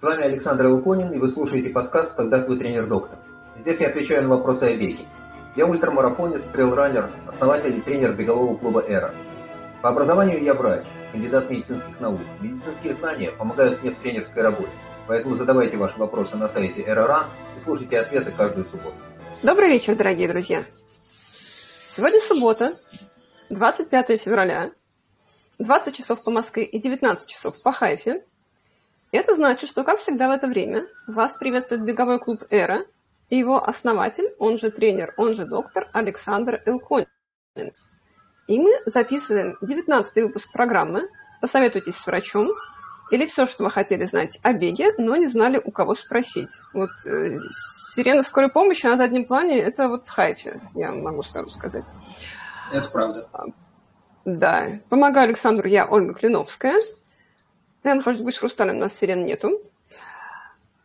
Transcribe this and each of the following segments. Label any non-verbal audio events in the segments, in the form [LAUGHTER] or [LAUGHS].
С вами Александр Илконин, и вы слушаете подкаст «Когда твой тренер-доктор». Здесь я отвечаю на вопросы о беге. Я ультрамарафонец, трейлранер, основатель и тренер бегового клуба «Эра». По образованию я врач, кандидат медицинских наук. Медицинские знания помогают мне в тренерской работе. Поэтому задавайте ваши вопросы на сайте «Эра.ран» и слушайте ответы каждую субботу. Добрый вечер, дорогие друзья. Сегодня суббота, 25 февраля, 20 часов по Москве и 19 часов по Хайфе. Это значит, что, как всегда в это время, вас приветствует беговой клуб «Эра» и его основатель, он же тренер, он же доктор Александр Илконин. И мы записываем 19 выпуск программы «Посоветуйтесь с врачом» или все, что вы хотели знать о беге, но не знали, у кого спросить. Вот э, сирена скорой помощи на заднем плане – это вот в Хайфе, я могу сразу сказать. Это правда. Да. Помогаю Александру я, Ольга Клиновская – я нахожусь в Гусь Хрусталем, у нас сирен нету.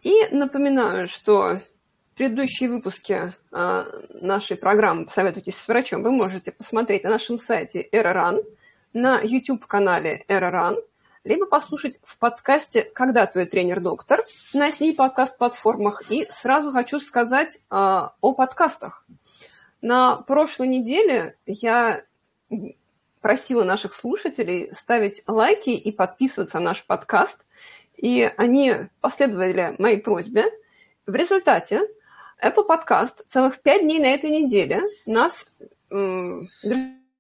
И напоминаю, что предыдущие выпуски а, нашей программы «Советуйтесь с врачом» вы можете посмотреть на нашем сайте «Эроран», на YouTube-канале «Эроран», либо послушать в подкасте «Когда твой тренер-доктор» на SME подкаст-платформах. И сразу хочу сказать а, о подкастах. На прошлой неделе я просила наших слушателей ставить лайки и подписываться на наш подкаст. И они последовали моей просьбе. В результате Apple Podcast целых пять дней на этой неделе нас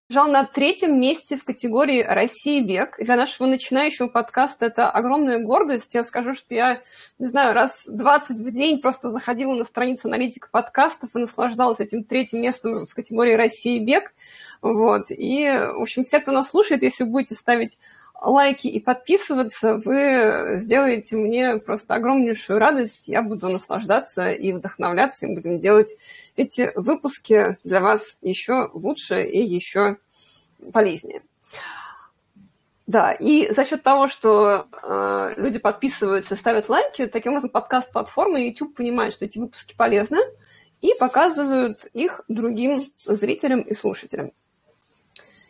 держал на третьем месте в категории «Россия бег». Для нашего начинающего подкаста это огромная гордость. Я скажу, что я, не знаю, раз 20 в день просто заходила на страницу аналитика подкастов и наслаждалась этим третьим местом в категории «Россия бег». Вот. И, в общем, все, кто нас слушает, если будете ставить лайки и подписываться, вы сделаете мне просто огромнейшую радость. Я буду наслаждаться и вдохновляться, и будем делать эти выпуски для вас еще лучше и еще полезнее. Да, и за счет того, что э, люди подписываются, ставят лайки, таким образом подкаст-платформа YouTube понимают, что эти выпуски полезны, и показывают их другим зрителям и слушателям.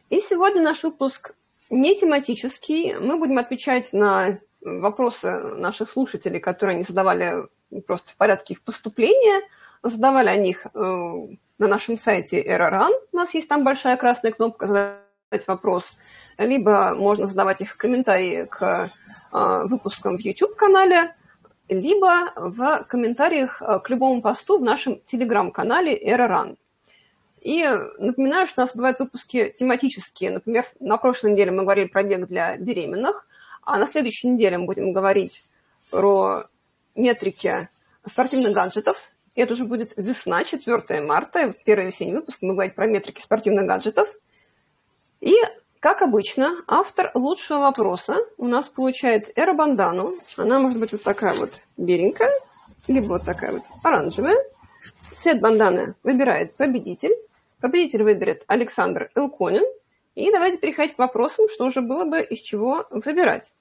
И сегодня наш выпуск не тематический. Мы будем отвечать на вопросы наших слушателей, которые они задавали просто в порядке их поступления. Задавали они их э, на нашем сайте Errorrun. У нас есть там большая красная кнопка «Задать вопрос». Либо можно задавать их в комментарии к э, выпускам в YouTube-канале, либо в комментариях к любому посту в нашем телеграм-канале Errorrun. И напоминаю, что у нас бывают выпуски тематические. Например, на прошлой неделе мы говорили про бег для беременных, а на следующей неделе мы будем говорить про метрики спортивных гаджетов. И это уже будет весна, 4 марта, первый весенний выпуск, мы говорим про метрики спортивных гаджетов. И, как обычно, автор лучшего вопроса у нас получает Эра бандану. Она может быть вот такая вот беленькая, либо вот такая вот оранжевая. Цвет банданы выбирает победитель. Победитель выберет Александр Илконин. И давайте переходить к вопросам, что уже было бы из чего выбирать.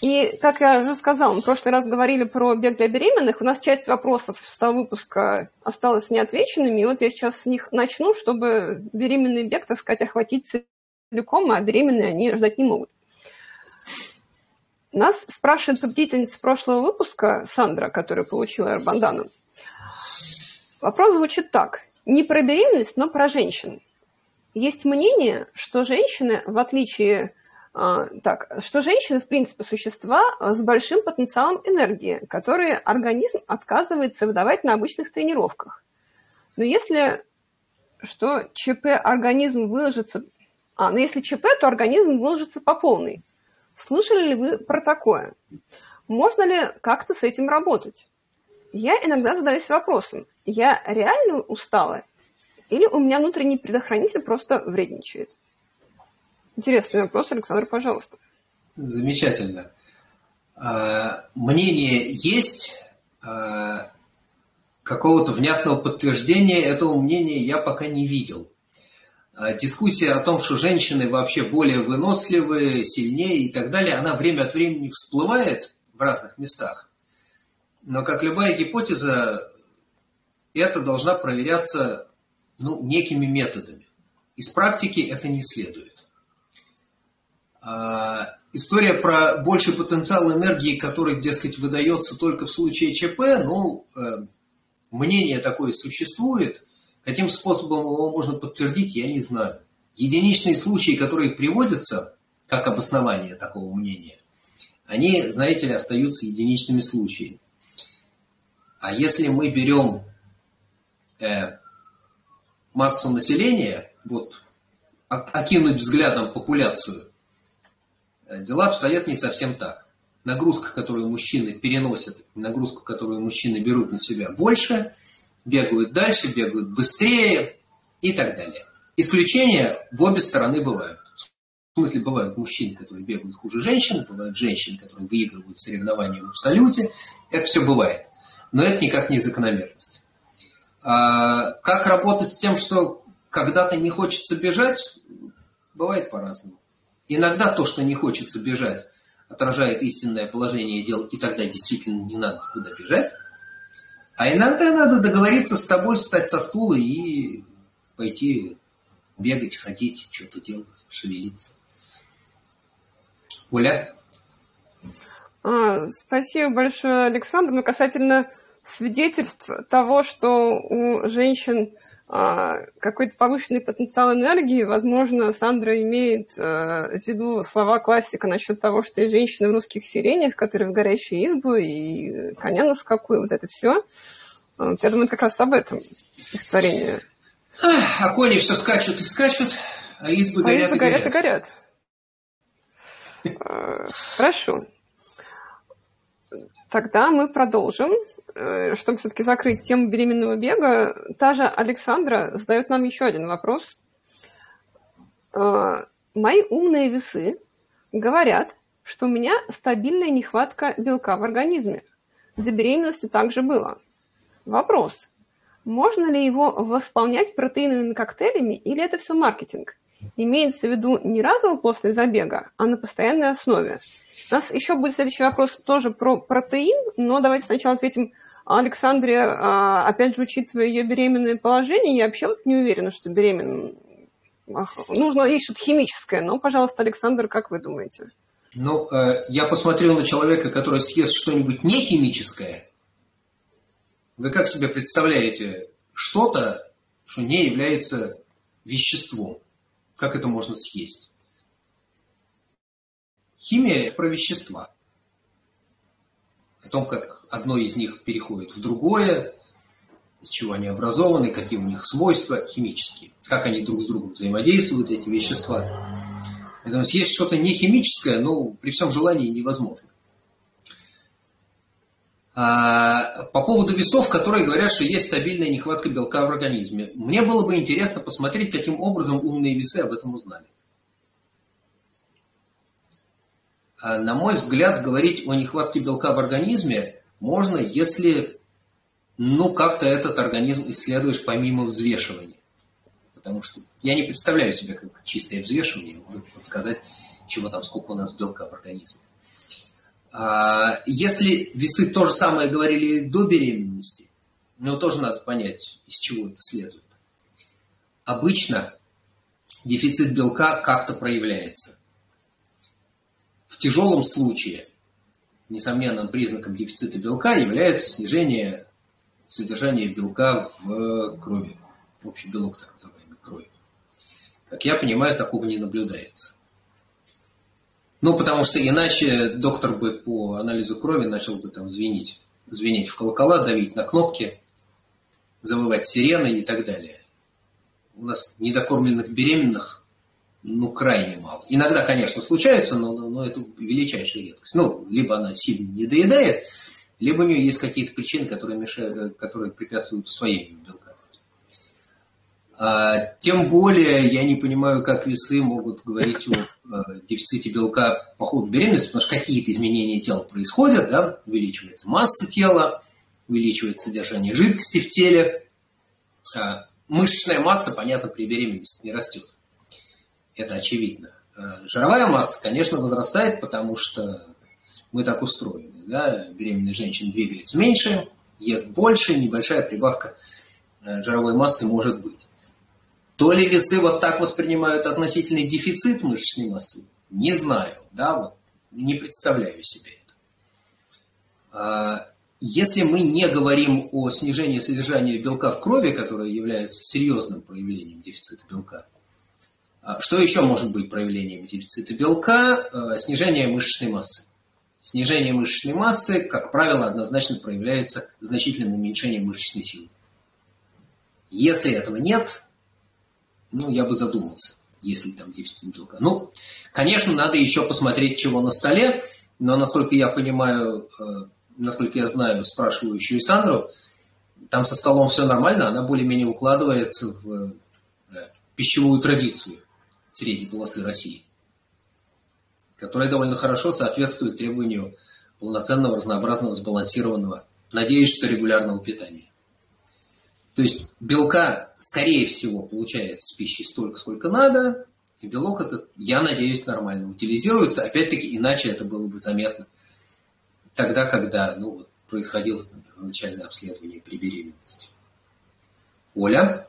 И, как я уже сказала, мы в прошлый раз говорили про бег для беременных. У нас часть вопросов с того выпуска осталась неотвеченными. И вот я сейчас с них начну, чтобы беременный бег, так сказать, охватить целиком, а беременные они ждать не могут. Нас спрашивает победительница прошлого выпуска, Сандра, которая получила Эрбандану. Вопрос звучит так не про беременность, но про женщин. Есть мнение, что женщины, в отличие а, так, что женщины, в принципе, существа с большим потенциалом энергии, которые организм отказывается выдавать на обычных тренировках. Но если что ЧП организм выложится... А, но если ЧП, то организм выложится по полной. Слышали ли вы про такое? Можно ли как-то с этим работать? Я иногда задаюсь вопросом, я реально устала? Или у меня внутренний предохранитель просто вредничает? Интересный вопрос, Александр, пожалуйста. Замечательно. А, мнение есть, а, какого-то внятного подтверждения этого мнения я пока не видел. А, дискуссия о том, что женщины вообще более выносливые, сильнее и так далее, она время от времени всплывает в разных местах. Но как любая гипотеза, это должна проверяться ну, некими методами. Из практики это не следует. А, история про больший потенциал энергии, который, дескать, выдается только в случае ЧП, ну, э, мнение такое существует. Каким способом его можно подтвердить, я не знаю. Единичные случаи, которые приводятся как обоснование такого мнения, они, знаете ли, остаются единичными случаями. А если мы берем э, массу населения, вот окинуть взглядом популяцию, э, дела обстоят не совсем так. Нагрузка, которую мужчины переносят, нагрузку, которую мужчины берут на себя больше, бегают дальше, бегают быстрее и так далее. Исключения в обе стороны бывают. В смысле, бывают мужчины, которые бегают хуже женщин, бывают женщины, которые выигрывают соревнования в абсолюте. Это все бывает. Но это никак не закономерность. А как работать с тем, что когда-то не хочется бежать, бывает по-разному. Иногда то, что не хочется бежать, отражает истинное положение дел, и тогда действительно не надо куда бежать. А иногда надо договориться с тобой, встать со стула и пойти бегать, ходить, что-то делать, шевелиться. Оля? А, спасибо большое, Александр. Но касательно свидетельств того, что у женщин а, какой-то повышенный потенциал энергии, возможно, Сандра имеет а, в виду слова классика насчет того, что и женщины в русских сиренях, которые в горящую избу, и коня на скаку, и вот это все. А, я думаю, как раз об этом стихотворение. А кони все скачут и скачут, а избы горят, а избы и горят. и горят. Хорошо. Тогда мы продолжим. Э, чтобы все-таки закрыть тему беременного бега, та же Александра задает нам еще один вопрос. Э, Мои умные весы говорят, что у меня стабильная нехватка белка в организме. До беременности также было. Вопрос. Можно ли его восполнять протеиновыми коктейлями или это все маркетинг? Имеется в виду не разово после забега, а на постоянной основе. У нас еще будет следующий вопрос тоже про протеин, но давайте сначала ответим Александре, а, опять же, учитывая ее беременное положение, я вообще вот не уверена, что беременным нужно есть что-то химическое. Но, пожалуйста, Александр, как вы думаете? Ну, э, я посмотрел на человека, который съест что-нибудь не химическое. Вы как себе представляете что-то, что не является веществом? Как это можно съесть? Химия про вещества о том, как одно из них переходит в другое, из чего они образованы, какие у них свойства химические, как они друг с другом взаимодействуют, эти вещества. Поэтому есть что-то не химическое, но при всем желании невозможно. А, по поводу весов, которые говорят, что есть стабильная нехватка белка в организме. Мне было бы интересно посмотреть, каким образом умные весы об этом узнали. А, на мой взгляд, говорить о нехватке белка в организме можно, если ну, как-то этот организм исследуешь помимо взвешивания. Потому что я не представляю себе, как чистое взвешивание может подсказать, чего там, сколько у нас белка в организме. А, если весы то же самое говорили до беременности, но тоже надо понять, из чего это следует. Обычно дефицит белка как-то проявляется. В тяжелом случае несомненным признаком дефицита белка является снижение содержания белка в крови. Общий белок, так называемый, крови. Как я понимаю, такого не наблюдается. Ну, потому что иначе доктор бы по анализу крови начал бы там звенить, звенеть в колокола, давить на кнопки, завывать сирены и так далее. У нас недокормленных беременных ну, крайне мало. Иногда, конечно, случаются, но, но, но это величайшая редкость. Ну, либо она сильно не доедает, либо у нее есть какие-то причины, которые, мешают, которые препятствуют усвоению белка. А, тем более я не понимаю, как весы могут говорить о, о дефиците белка по ходу беременности, потому что какие-то изменения тела происходят, да, увеличивается масса тела, увеличивается содержание жидкости в теле. А, мышечная масса, понятно, при беременности не растет это очевидно. Э, жировая масса, конечно, возрастает, потому что мы так устроены. Да? Беременная женщина двигается меньше, ест больше, небольшая прибавка э, жировой массы может быть. То ли весы вот так воспринимают относительный дефицит мышечной массы, не знаю. Да? Вот не представляю себе это. А, если мы не говорим о снижении содержания белка в крови, которое является серьезным проявлением дефицита белка, что еще может быть проявлением дефицита белка? А, снижение мышечной массы. Снижение мышечной массы, как правило, однозначно проявляется значительным уменьшением мышечной силы. Если этого нет, ну, я бы задумался, если там дефицит белка. Ну, конечно, надо еще посмотреть, чего на столе, но, насколько я понимаю, э, насколько я знаю спрашивающую Сандру, там со столом все нормально, она более-менее укладывается в э, пищевую традицию средней полосы России которая довольно хорошо соответствует требованию полноценного, разнообразного, сбалансированного, надеюсь, что регулярного питания. То есть белка, скорее всего, получается с пищей столько, сколько надо, и белок этот, я надеюсь, нормально утилизируется. Опять-таки, иначе это было бы заметно тогда, когда ну, происходило например, начальное обследование при беременности. Оля?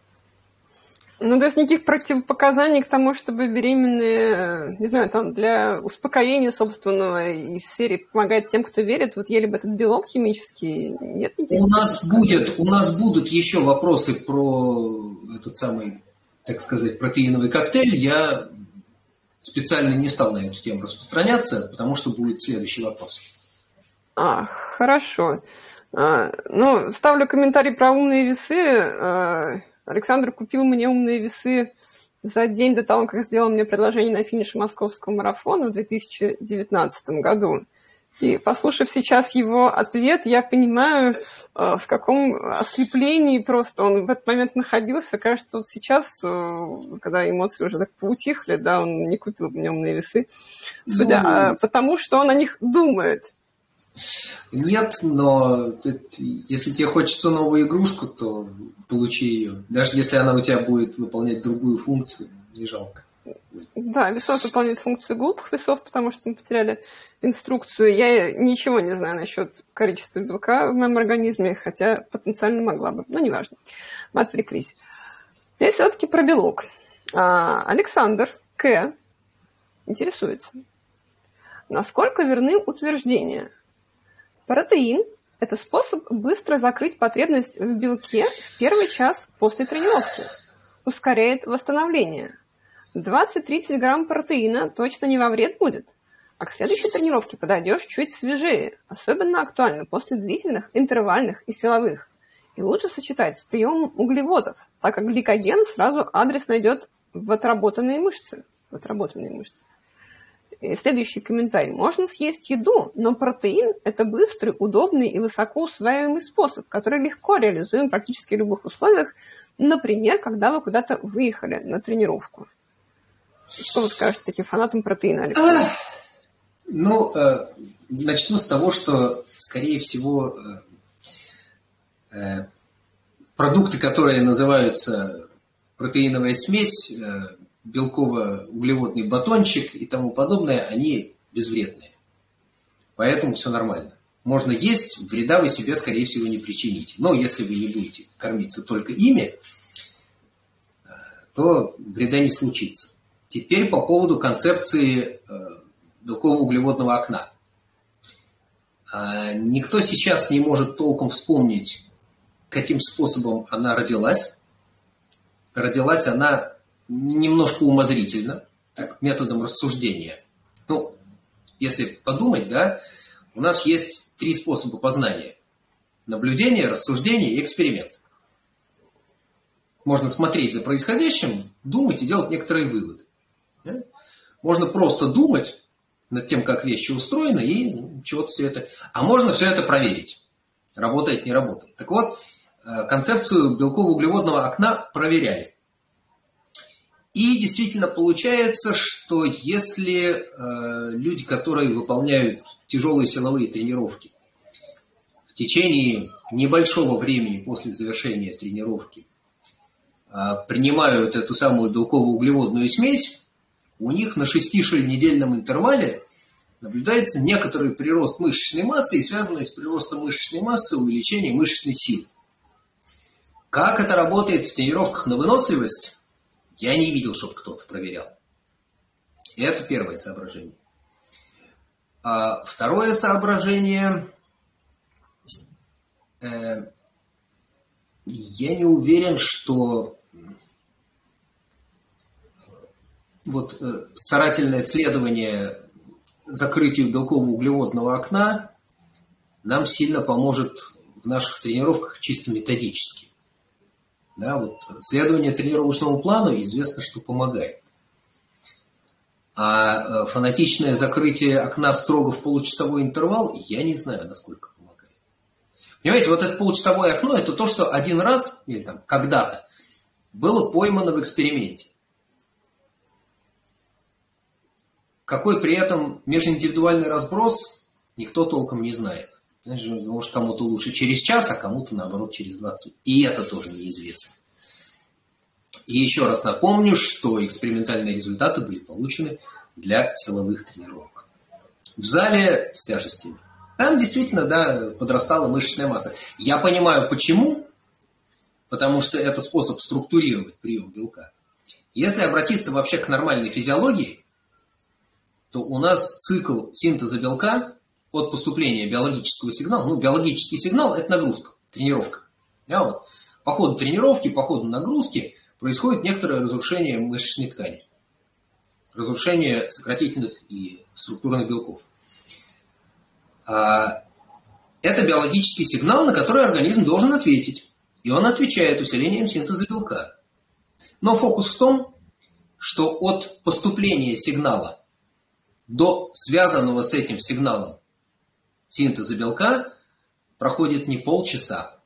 Ну, то есть никаких противопоказаний к тому, чтобы беременные, э, не знаю, там, для успокоения собственного из серии помогать тем, кто верит, вот ели бы этот белок химический, нет никаких У нас будет, у нас будут еще вопросы про этот самый, так сказать, протеиновый коктейль. Я специально не стал на эту тему распространяться, потому что будет следующий вопрос. А, хорошо. А, ну, ставлю комментарий про умные весы. Александр купил мне умные весы за день до того, как сделал мне предложение на финише московского марафона в 2019 году. И послушав сейчас его ответ, я понимаю, э, в каком ослеплении просто он в этот момент находился. Кажется, вот сейчас, э, когда эмоции уже так поутихли, да, он не купил мне умные весы, судя, ну, а, потому что он о них думает. Нет, но если тебе хочется новую игрушку, то получи ее. Даже если она у тебя будет выполнять другую функцию, не жалко. Да, весов выполняет функцию глупых весов, потому что мы потеряли инструкцию. Я ничего не знаю насчет количества белка в моем организме, хотя потенциально могла бы, но неважно. Мы отвлеклись. Я все-таки про белок. А, Александр К. интересуется. Насколько верны утверждения – Протеин – это способ быстро закрыть потребность в белке в первый час после тренировки. Ускоряет восстановление. 20-30 грамм протеина точно не во вред будет. А к следующей тренировке подойдешь чуть свежее. Особенно актуально после длительных, интервальных и силовых. И лучше сочетать с приемом углеводов, так как гликоген сразу адрес найдет в отработанные мышцы. В отработанные мышцы. И следующий комментарий. Можно съесть еду, но протеин – это быстрый, удобный и высоко способ, который легко реализуем практически в любых условиях, например, когда вы куда-то выехали на тренировку. Что вы скажете таким фанатам протеина? Ну, э, начну с того, что, скорее всего, э, э, продукты, которые называются протеиновая смесь, белково-углеводный батончик и тому подобное, они безвредные. Поэтому все нормально. Можно есть, вреда вы себе, скорее всего, не причините. Но если вы не будете кормиться только ими, то вреда не случится. Теперь по поводу концепции э, белково-углеводного окна. А, никто сейчас не может толком вспомнить, каким способом она родилась. Родилась она немножко умозрительно, так, методом рассуждения. Ну, если подумать, да, у нас есть три способа познания. Наблюдение, рассуждение и эксперимент. Можно смотреть за происходящим, думать и делать некоторые выводы. Да? Можно просто думать над тем, как вещи устроены, и ну, чего-то все это... А можно все это проверить. Работает, не работает. Так вот, э, концепцию белково-углеводного окна проверяли. И действительно получается, что если э, люди, которые выполняют тяжелые силовые тренировки, в течение небольшого времени после завершения тренировки э, принимают эту самую белково-углеводную смесь, у них на 6-недельном интервале наблюдается некоторый прирост мышечной массы и связанный с приростом мышечной массы увеличение мышечной силы. Как это работает в тренировках на выносливость, я не видел, чтобы кто-то проверял. Это первое соображение. А второе соображение. Э, я не уверен, что вот э, старательное исследование закрытию белково-углеводного окна нам сильно поможет в наших тренировках чисто методически. Да, вот следование тренировочному плану известно, что помогает. А э, фанатичное закрытие окна строго в получасовой интервал, я не знаю, насколько помогает. Понимаете, вот это получасовое окно, это то, что один раз, или там когда-то, было поймано в эксперименте. Какой при этом межиндивидуальный разброс, никто толком не знает. Может, кому-то лучше через час, а кому-то, наоборот, через 20. И это тоже неизвестно. И еще раз напомню, что экспериментальные результаты были получены для силовых тренировок. В зале с тяжестями. Там действительно, да, подрастала мышечная масса. Я понимаю, почему. Потому что это способ структурировать прием белка. Если обратиться вообще к нормальной физиологии, то у нас цикл синтеза белка от поступления биологического сигнала, ну, биологический сигнал – это нагрузка, тренировка. Да, вот. По ходу тренировки, по ходу нагрузки происходит некоторое разрушение мышечной ткани, разрушение сократительных и структурных белков. А, это биологический сигнал, на который организм должен ответить. И он отвечает усилением синтеза белка. Но фокус в том, что от поступления сигнала до связанного с этим сигналом синтеза белка проходит не полчаса,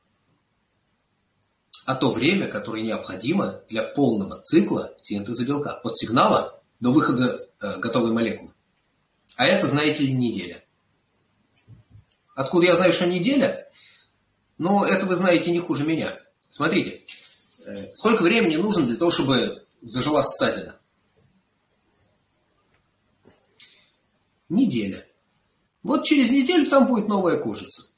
а то время, которое необходимо для полного цикла синтеза белка. От сигнала до выхода э, готовой молекулы. А это, знаете ли, неделя. Откуда я знаю, что неделя? Ну, это вы знаете не хуже меня. Смотрите, э, сколько времени нужно для того, чтобы зажила ссадина? Неделя. Вот через неделю там будет новая кожица.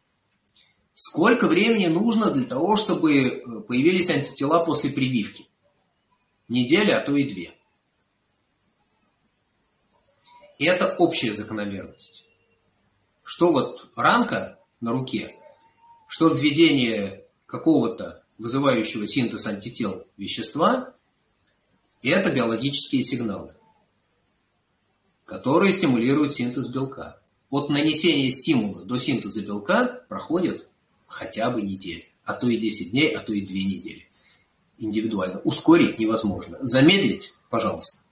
Сколько времени нужно для того, чтобы э, появились антитела после прививки? Неделя, а то и две. И это общая закономерность. Что вот ранка на руке, что введение какого-то вызывающего синтез антител вещества, это биологические сигналы, которые стимулируют синтез белка. От нанесения стимула до синтеза белка проходит хотя бы неделя, а то и 10 дней, а то и 2 недели. Индивидуально. Ускорить невозможно. Замедлить, пожалуйста.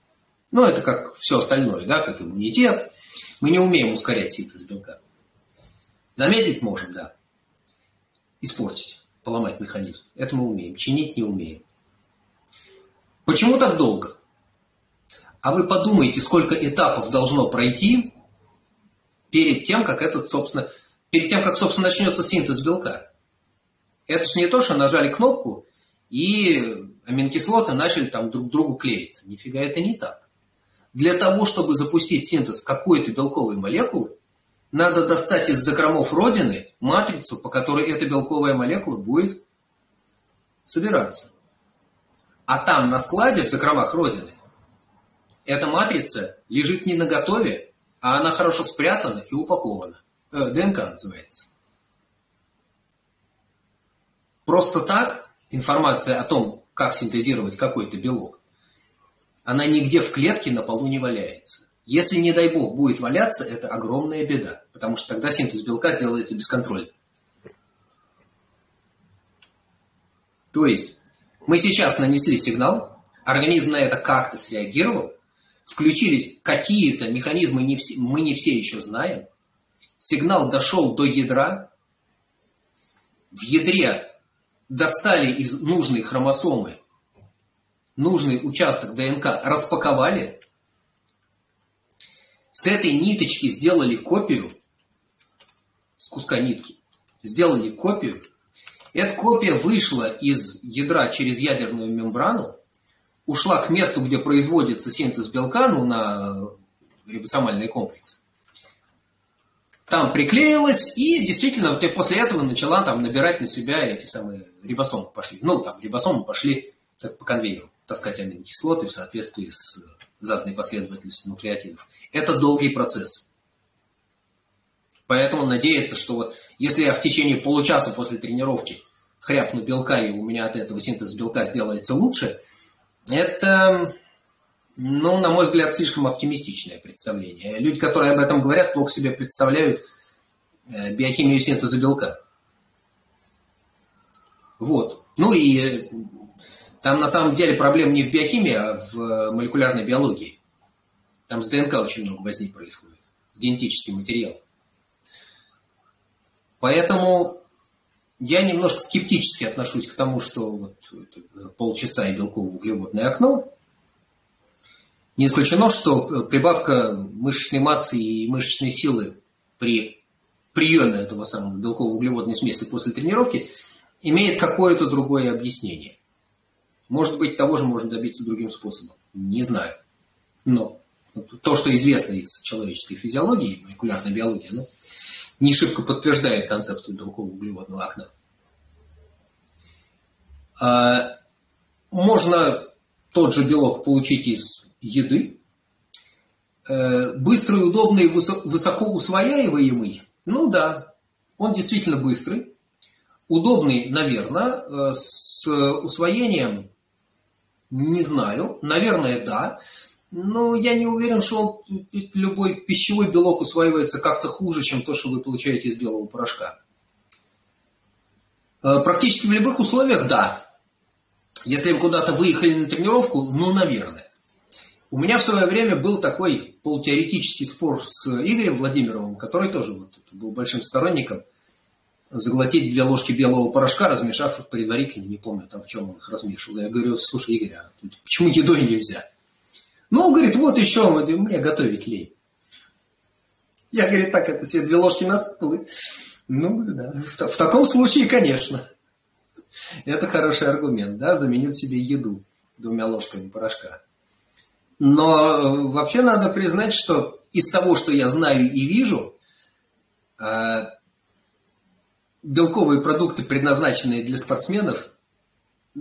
Ну, это как все остальное, да, как иммунитет. Мы не умеем ускорять синтез белка. Замедлить можем, да. Испортить, поломать механизм. Это мы умеем. Чинить не умеем. Почему так долго? А вы подумайте, сколько этапов должно пройти перед тем, как этот, собственно, перед тем, как, собственно, начнется синтез белка. Это же не то, что нажали кнопку, и аминокислоты начали там друг к другу клеиться. Нифига это не так. Для того, чтобы запустить синтез какой-то белковой молекулы, надо достать из закромов родины матрицу, по которой эта белковая молекула будет собираться. А там на складе в закромах родины эта матрица лежит не на готове, а она хорошо спрятана и упакована. Э, ДНК называется. Просто так информация о том, как синтезировать какой-то белок, она нигде в клетке на полу не валяется. Если, не дай бог, будет валяться, это огромная беда, потому что тогда синтез белка делается бесконтрольно. То есть мы сейчас нанесли сигнал, организм на это как-то среагировал, включились какие-то механизмы, не все, мы не все еще знаем, сигнал дошел до ядра, в ядре достали из нужной хромосомы нужный участок ДНК, распаковали, с этой ниточки сделали копию, с куска нитки, сделали копию, эта копия вышла из ядра через ядерную мембрану, ушла к месту, где производится синтез белка, ну, на рибосомальный комплекс там приклеилась, и действительно вот после этого начала там набирать на себя эти самые рибосомы пошли. Ну, там рибосомы пошли так, по конвейеру таскать аминокислоты в соответствии с заданной последовательностью нуклеотидов. Это долгий процесс. Поэтому надеяться, что вот если я в течение получаса после тренировки хряпну белка, и у меня от этого синтез белка сделается лучше, это, ну, на мой взгляд, слишком оптимистичное представление. Люди, которые об этом говорят, плохо себе представляют э, биохимию синтеза белка. Вот. Ну и э, там на самом деле проблема не в биохимии, а в молекулярной биологии. Там с ДНК очень много возни происходит, с генетическим материалом. Поэтому я немножко скептически отношусь к тому, что вот полчаса и белково-углеводное окно. Не исключено, что прибавка мышечной массы и мышечной силы при приеме этого самого белково-углеводной смеси после тренировки имеет какое-то другое объяснение. Может быть, того же можно добиться другим способом. Не знаю. Но то, что известно из человеческой физиологии, молекулярной биологии, ну, не шибко подтверждает концепцию белково-углеводного окна. А, можно тот же белок получить из еды, э, быстрый, удобный, высоко усвояемый, ну да, он действительно быстрый, удобный, наверное, э, с усвоением не знаю, наверное, да, но я не уверен, что любой пищевой белок усваивается как-то хуже, чем то, что вы получаете из белого порошка. Э, практически в любых условиях, да. Если вы куда-то выехали на тренировку, ну, наверное. У меня в свое время был такой полутеоретический спор с Игорем Владимировым, который тоже вот был большим сторонником заглотить две ложки белого порошка, размешав их предварительно, не помню там в чем он их размешивал. Я говорю, слушай, Игорь, а почему едой нельзя? Ну, говорит, вот еще, мне готовить лень. Я, говорит, так, это себе две ложки насыпал. Ну, да, в, в таком случае, конечно. [LAUGHS] Это хороший аргумент, да, заменить себе еду двумя ложками порошка. Но э, вообще надо признать, что из того, что я знаю и вижу, э, белковые продукты, предназначенные для спортсменов,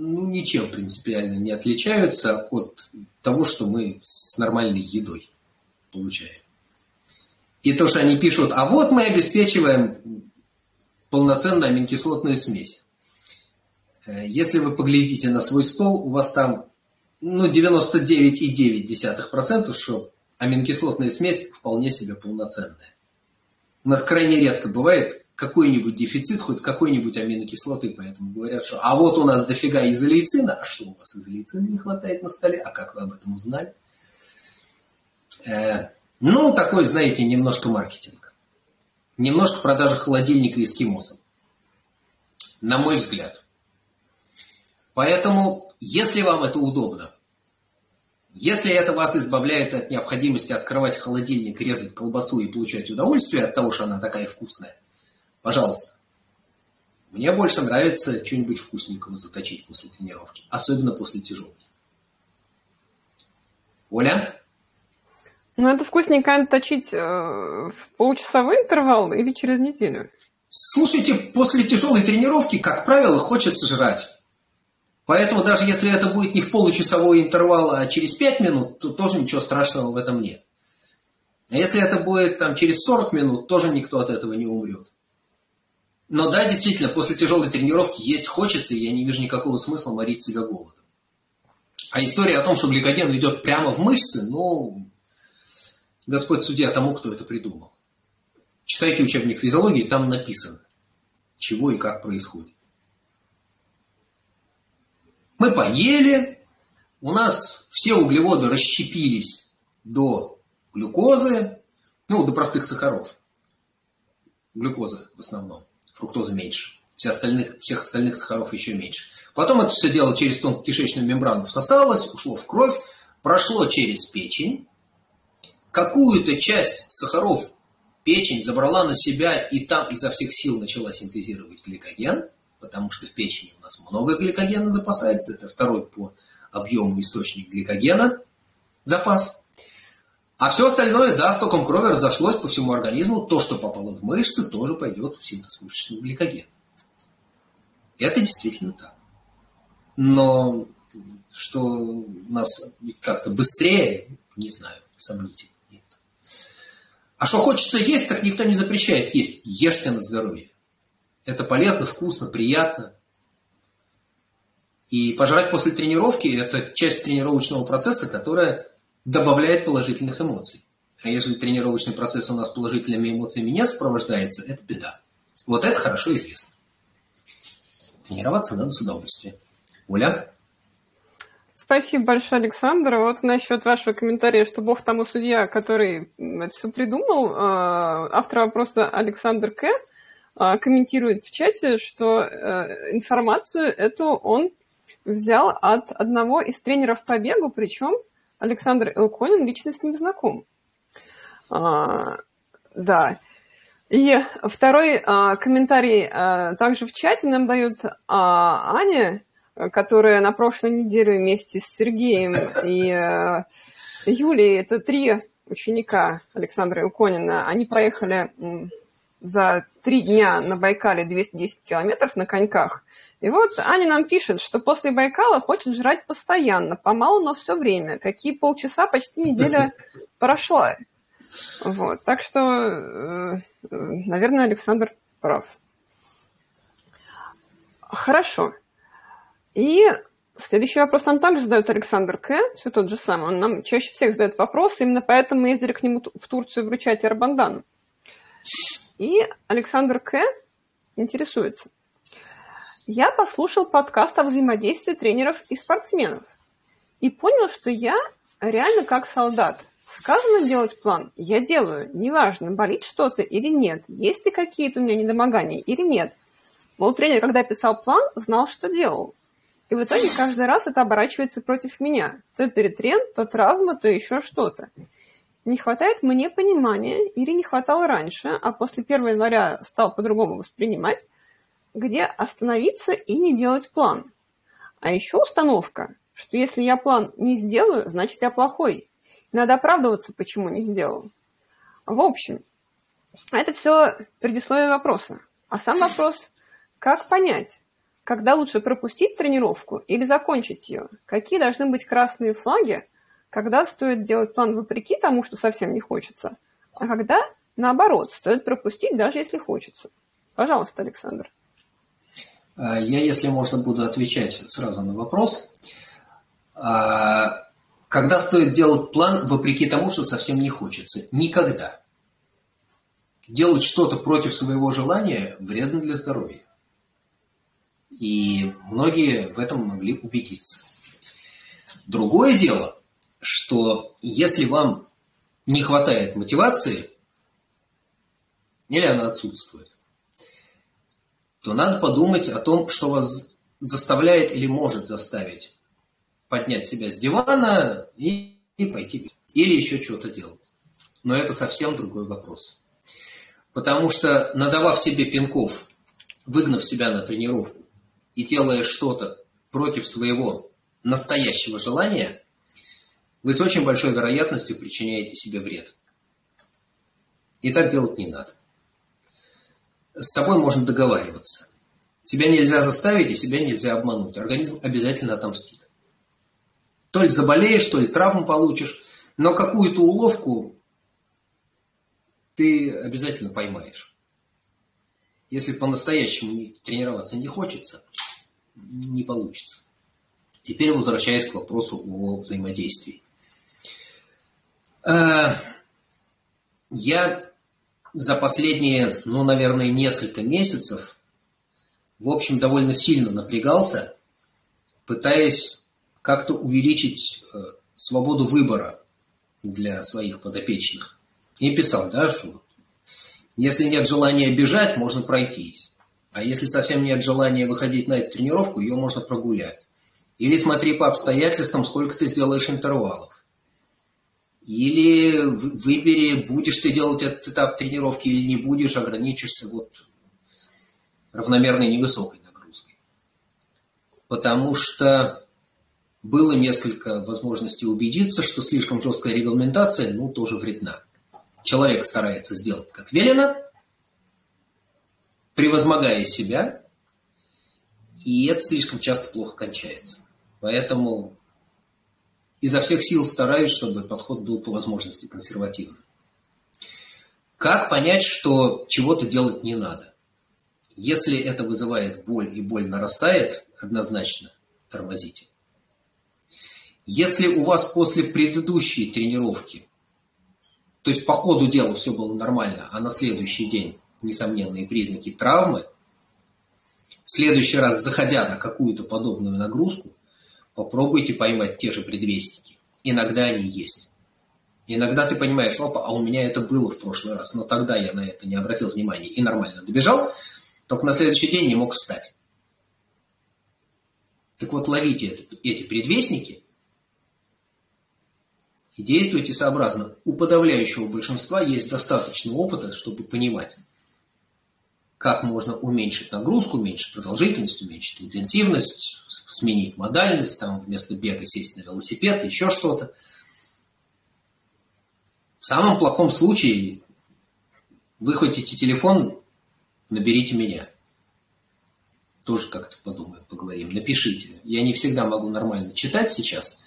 ну, ничем принципиально не отличаются от того, что мы с нормальной едой получаем. И то, что они пишут, а вот мы обеспечиваем полноценную аминокислотную смесь. Э, если вы поглядите на свой стол, у вас там ну, 99,9%, что аминокислотная смесь вполне себе полноценная. У нас крайне редко бывает какой-нибудь дефицит, хоть какой-нибудь аминокислоты, поэтому говорят, что а вот у нас дофига изолейцина, а что у вас изолейцина не хватает на столе, а как вы об этом узнали? Э, ну, такой, знаете, немножко маркетинг. Немножко продажа холодильника эскимосам. На мой взгляд. Поэтому, если вам это удобно, если это вас избавляет от необходимости открывать холодильник, резать колбасу и получать удовольствие от того, что она такая вкусная, Пожалуйста. Мне больше нравится что-нибудь вкусненького заточить после тренировки, особенно после тяжелой. Оля? Ну, это вкусненько точить э, в получасовой интервал или через неделю? Слушайте, после тяжелой тренировки, как правило, хочется жрать. Поэтому даже если это будет не в получасовой интервал, а через 5 минут, то тоже ничего страшного в этом нет. А если это будет там через 40 минут, тоже никто от этого не умрет. Но да, действительно, после тяжелой тренировки есть хочется, и я не вижу никакого смысла морить себя голодом. А история о том, что гликоген ведет прямо в мышцы, ну, Господь судья тому, кто это придумал. Читайте учебник физиологии, там написано, чего и как происходит. Мы поели, у нас все углеводы расщепились до глюкозы, ну, до простых сахаров. Глюкоза в основном фруктозы меньше. Все остальных, всех остальных сахаров еще меньше. Потом это все дело через тонкую кишечную мембрану всосалось, ушло в кровь, прошло через печень. Какую-то часть сахаров печень забрала на себя и там изо всех сил начала синтезировать гликоген, потому что в печени у нас много гликогена запасается. Это второй по объему источник гликогена запас. А все остальное, да, с током крови разошлось по всему организму. То, что попало в мышцы, тоже пойдет в синтез мышечного гликогена. Это действительно так. Но что у нас как-то быстрее, не знаю, сомнительно. Нет. А что хочется есть, так никто не запрещает есть. Ешьте на здоровье. Это полезно, вкусно, приятно. И пожрать после тренировки – это часть тренировочного процесса, которая добавляет положительных эмоций. А если тренировочный процесс у нас положительными эмоциями не сопровождается, это беда. Вот это хорошо известно. Тренироваться надо с удовольствием. Оля? Спасибо большое, Александр. Вот насчет вашего комментария, что Бог тому судья, который все придумал, а, автор вопроса Александр К. А, комментирует в чате, что э, информацию эту он взял от одного из тренеров по бегу, причем Александр Элконин лично с ним знаком. А, да. И второй а, комментарий а, также в чате нам дает а, Аня, которая на прошлой неделе вместе с Сергеем и а, Юлией, это три ученика Александра Илконина, они проехали за три дня на Байкале 210 километров на коньках. И вот Аня нам пишет, что после Байкала хочет жрать постоянно, помалу, но все время. Какие полчаса, почти неделя [LAUGHS] прошла. Вот. Так что, э, наверное, Александр прав. Хорошо. И следующий вопрос нам также задает Александр К. Все тот же самый. Он нам чаще всех задает вопрос, именно поэтому мы ездили к нему в Турцию вручать Арбандан. И Александр К. интересуется. Я послушал подкаст о взаимодействии тренеров и спортсменов и понял, что я реально как солдат – Сказано делать план, я делаю. Неважно, болит что-то или нет, есть ли какие-то у меня недомогания или нет. Мол, тренер, когда писал план, знал, что делал. И в итоге каждый раз это оборачивается против меня. То перетрен, то травма, то еще что-то. Не хватает мне понимания или не хватало раньше, а после 1 января стал по-другому воспринимать, где остановиться и не делать план. А еще установка, что если я план не сделаю, значит я плохой. Надо оправдываться, почему не сделал. В общем, это все предисловие вопроса. А сам вопрос, как понять, когда лучше пропустить тренировку или закончить ее? Какие должны быть красные флаги, когда стоит делать план вопреки тому, что совсем не хочется, а когда, наоборот, стоит пропустить, даже если хочется? Пожалуйста, Александр. А, я, если можно, буду отвечать сразу на вопрос. А, когда стоит делать план вопреки тому, что совсем не хочется? Никогда. Делать что-то против своего желания вредно для здоровья. И многие в этом могли убедиться. Другое дело, что если вам не хватает мотивации, или она отсутствует, то надо подумать о том, что вас заставляет или может заставить поднять себя с дивана и, и пойти. Или еще что-то делать. Но это совсем другой вопрос. Потому что, надавав себе пинков, выгнав себя на тренировку и делая что-то против своего настоящего желания, вы с очень большой вероятностью причиняете себе вред. И так делать не надо. С собой можно договариваться. Себя нельзя заставить и себя нельзя обмануть. Организм обязательно отомстит. То ли заболеешь, то ли травму получишь, но какую-то уловку ты обязательно поймаешь. Если по-настоящему тренироваться не хочется, не получится. Теперь возвращаясь к вопросу о взаимодействии. Э, я за последние, ну, наверное, несколько месяцев, в общем, довольно сильно напрягался, пытаясь как-то увеличить э, свободу выбора для своих подопечных. И писал, да, что если нет желания бежать, можно пройтись. А если совсем нет желания выходить на эту тренировку, ее можно прогулять. Или смотри по обстоятельствам, сколько ты сделаешь интервалов. Или выбери, будешь ты делать этот этап тренировки или не будешь, ограничишься вот равномерной невысокой нагрузкой. Потому что было несколько возможностей убедиться, что слишком жесткая регламентация, ну, тоже вредна. Человек старается сделать как велено, превозмогая себя, и это слишком часто плохо кончается. Поэтому изо всех сил стараюсь, чтобы подход был по возможности консервативным. Как понять, что чего-то делать не надо? Если это вызывает боль и боль нарастает, однозначно тормозите. Если у вас после предыдущей тренировки, то есть по ходу дела все было нормально, а на следующий день несомненные признаки травмы, в следующий раз, заходя на какую-то подобную нагрузку, попробуйте поймать те же предвестники. Иногда они есть. Иногда ты понимаешь, опа, а у меня это было в прошлый раз, но тогда я на это не обратил внимания и нормально добежал, только на следующий день не мог встать. Так вот, ловите эти предвестники и действуйте сообразно. У подавляющего большинства есть достаточно опыта, чтобы понимать, как можно уменьшить нагрузку, уменьшить продолжительность, уменьшить интенсивность, сменить модальность, там вместо бега сесть на велосипед, еще что-то. В самом плохом случае выхватите телефон, наберите меня. Тоже как-то подумаем, поговорим. Напишите. Я не всегда могу нормально читать сейчас,